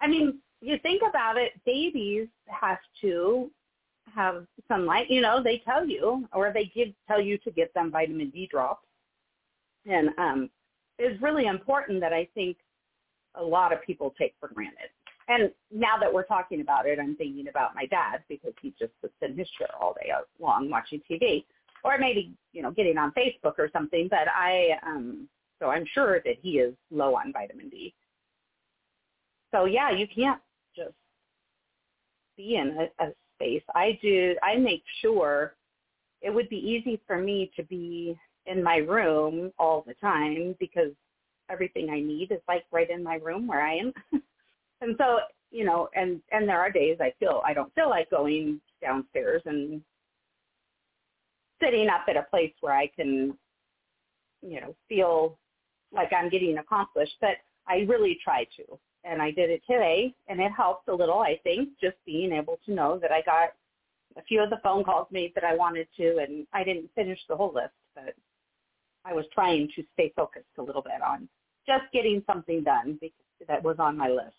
I mean, you think about it, babies have to have sunlight. You know, they tell you, or they give tell you to get them vitamin D drops, and um, it's really important that I think a lot of people take for granted. And now that we're talking about it, I'm thinking about my dad because he just sits in his chair all day long watching TV, or maybe you know getting on Facebook or something. But I, um, so I'm sure that he is low on vitamin D. So yeah, you can't be in a, a space. I do. I make sure it would be easy for me to be in my room all the time because everything I need is like right in my room where I am. and so, you know, and and there are days I feel I don't feel like going downstairs and sitting up at a place where I can, you know, feel like I'm getting accomplished, but I really try to. And I did it today and it helped a little, I think, just being able to know that I got a few of the phone calls made that I wanted to and I didn't finish the whole list, but I was trying to stay focused a little bit on just getting something done that was on my list.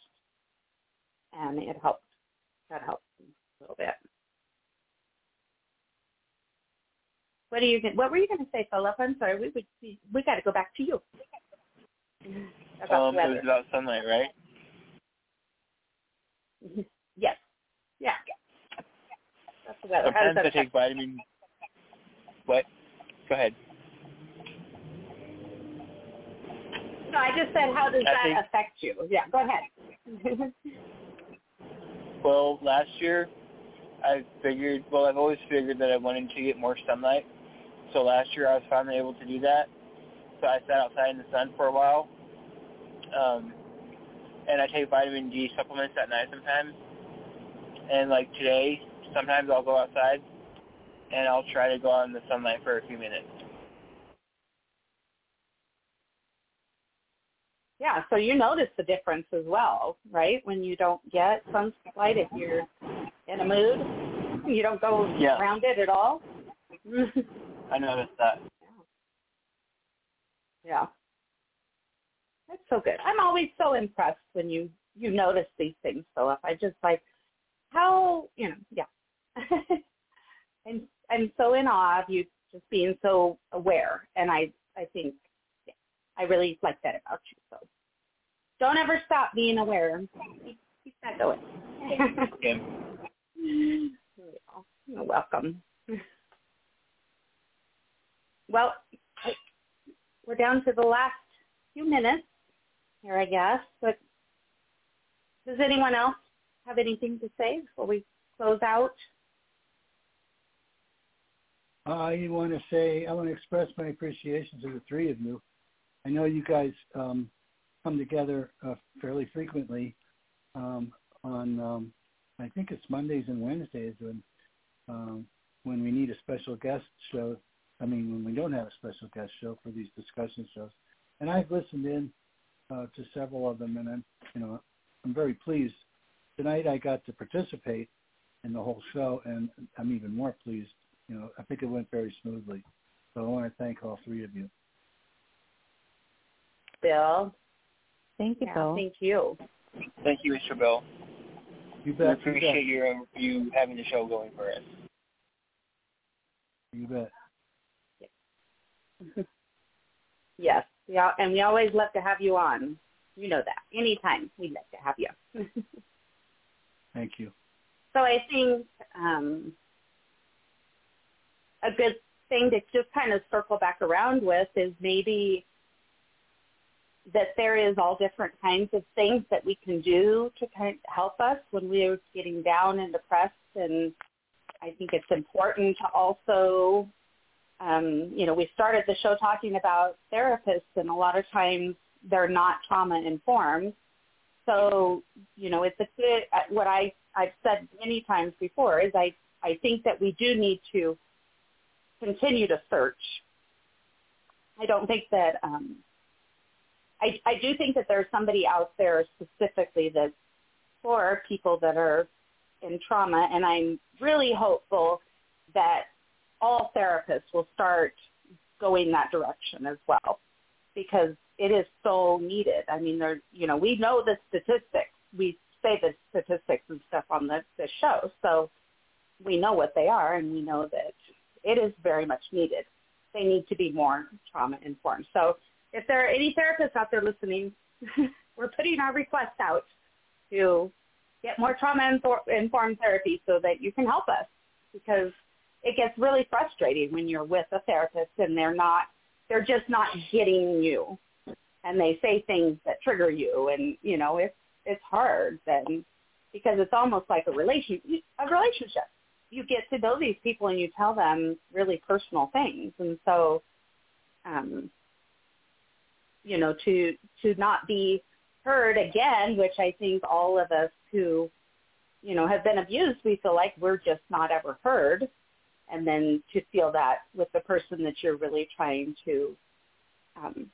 And it helped. That helped a little bit. What are you? What were you going to say, Philip? I'm sorry. We we we got to go back to you. About um, it was about sunlight, right? Yes. Yeah. That's the weather. Sometimes I take vitamin. What? Go ahead. No, I just said, how does I that think- affect you? Yeah, go ahead. Well, last year I figured. Well, I've always figured that I wanted to get more sunlight. So last year I was finally able to do that. So I sat outside in the sun for a while. Um, and I take vitamin D supplements at night sometimes. And like today, sometimes I'll go outside and I'll try to go out in the sunlight for a few minutes. yeah, so you notice the difference as well, right? When you don't get sunlight, if you're in a mood, you don't go Yeah. around it at all. I noticed that. yeah. That's so good. I'm always so impressed when you you notice these things, Philip. I just like how you know, yeah. I'm I'm so in awe of you just being so aware, and I I think yeah, I really like that about you. So don't ever stop being aware. Keep, keep that going. You're welcome. Well, we're down to the last few minutes here, I guess. But does anyone else have anything to say before we close out? I want to say, I want to express my appreciation to the three of you. I know you guys um, come together uh, fairly frequently um, on, um, I think it's Mondays and Wednesdays when um, when we need a special guest show. I mean, when we don't have a special guest show for these discussion shows. And I've listened in uh, to several of them, and I'm, you know, I'm very pleased. Tonight I got to participate in the whole show, and I'm even more pleased you know, I think it went very smoothly. So I want to thank all three of you. Bill? Thank you, Yeah, Bill. thank you. Thank you, Mr. Bill. You We bet. You appreciate bet. your you having the show going for us. You bet. Yes, yeah, and we always love to have you on. You know that. Anytime we'd love to have you. Thank you. So I think um, a good thing to just kind of circle back around with is maybe that there is all different kinds of things that we can do to kind of help us when we're getting down and depressed. And I think it's important to also, um, you know, we started the show talking about therapists, and a lot of times they're not trauma informed. So, you know, it's a good, uh, what I, I've said many times before is I, I think that we do need to continue to search. I don't think that um, I, I do think that there's somebody out there specifically that's for people that are in trauma, and I'm really hopeful that all therapists will start going that direction as well because it is so needed. I mean, there, you know, we know the statistics. We say the statistics and stuff on the, the show, so we know what they are, and we know that it is very much needed. They need to be more trauma informed. So, if there are any therapists out there listening, we're putting our request out to get more trauma informed therapy so that you can help us because it gets really frustrating when you're with a therapist and they're not they're just not getting you. And they say things that trigger you and you know it's it's hard then because it's almost like a relation a relationship. You get to know these people and you tell them really personal things. And so um you know to to not be heard again which i think all of us who you know have been abused we feel like we're just not ever heard and then to feel that with the person that you're really trying to um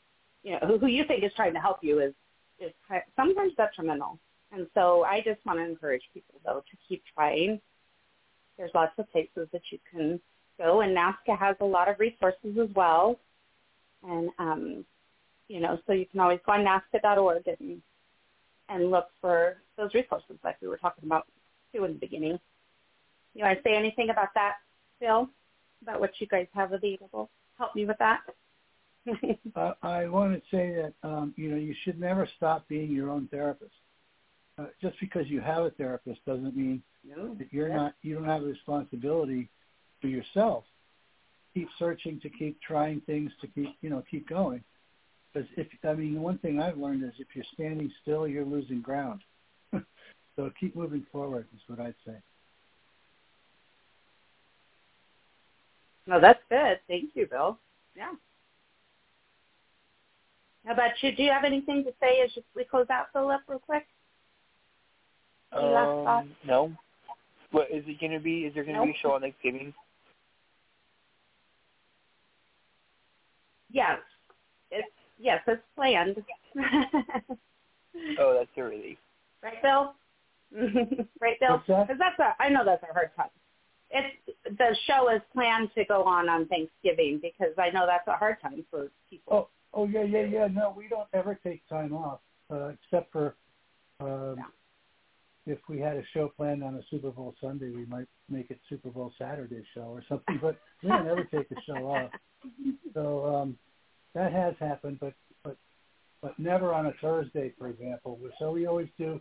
you know who, who you think is trying to help you is is sometimes detrimental. And so i just want to encourage people though to keep trying. There's lots of places that you can go. And NAASCA has a lot of resources as well. And um you know so you can always go on NAASCA.org and and look for those resources like we were talking about too in the beginning. You want to say anything about that Phil, about what you guys have available? Help me with that. uh, I want to say that um, you know you should never stop being your own therapist. Uh, just because you have a therapist doesn't mean no, that you're not you don't have a responsibility for yourself. Keep searching to keep trying things to keep you know keep going. Because if I mean the one thing I've learned is if you're standing still, you're losing ground. so keep moving forward is what I'd say. No, that's good. Thank you, Bill. Yeah. How about you? Do you have anything to say as we close out, Philip, real quick? Any um, no. What is it going to be? Is there going to nope. be a show on Thanksgiving? Yes. It's yes, it's planned. oh, that's a relief. Right, Bill? right, Bill? Because that? that's a I know that's a hard time it's the show is planned to go on on Thanksgiving because I know that's a hard time for people. Oh, oh yeah, yeah, yeah. No, we don't ever take time off uh, except for um, yeah. if we had a show planned on a Super Bowl Sunday, we might make it Super Bowl Saturday show or something. But we don't ever take a show off. So um, that has happened, but but but never on a Thursday, for example. So we always do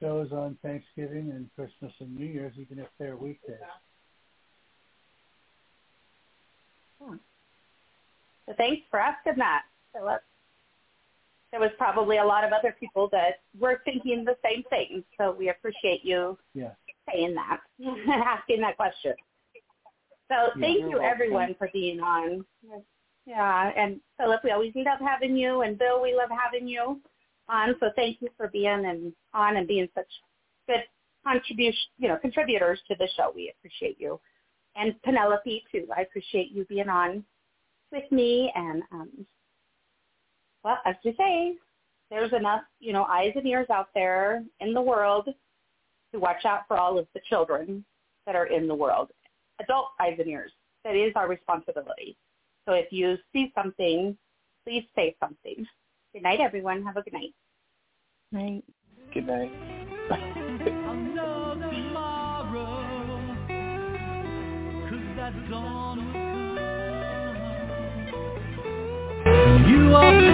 shows on Thanksgiving and Christmas and New Year's, even if they're weekdays. Hmm. So thanks for asking that, Philip. There was probably a lot of other people that were thinking the same thing, so we appreciate you yeah. saying that, asking that question. So thank yeah, you everyone for being on. Yeah, and Philip, we always love having you, and Bill, we love having you on. So thank you for being and on and being such good contribution, you know, contributors to the show. We appreciate you and Penelope too. I appreciate you being on with me and um well, as you say, there's enough, you know, eyes and ears out there in the world to watch out for all of the children that are in the world. Adult eyes and ears. That is our responsibility. So if you see something, please say something. Good night, everyone. Have a good night. Night. Good night. You are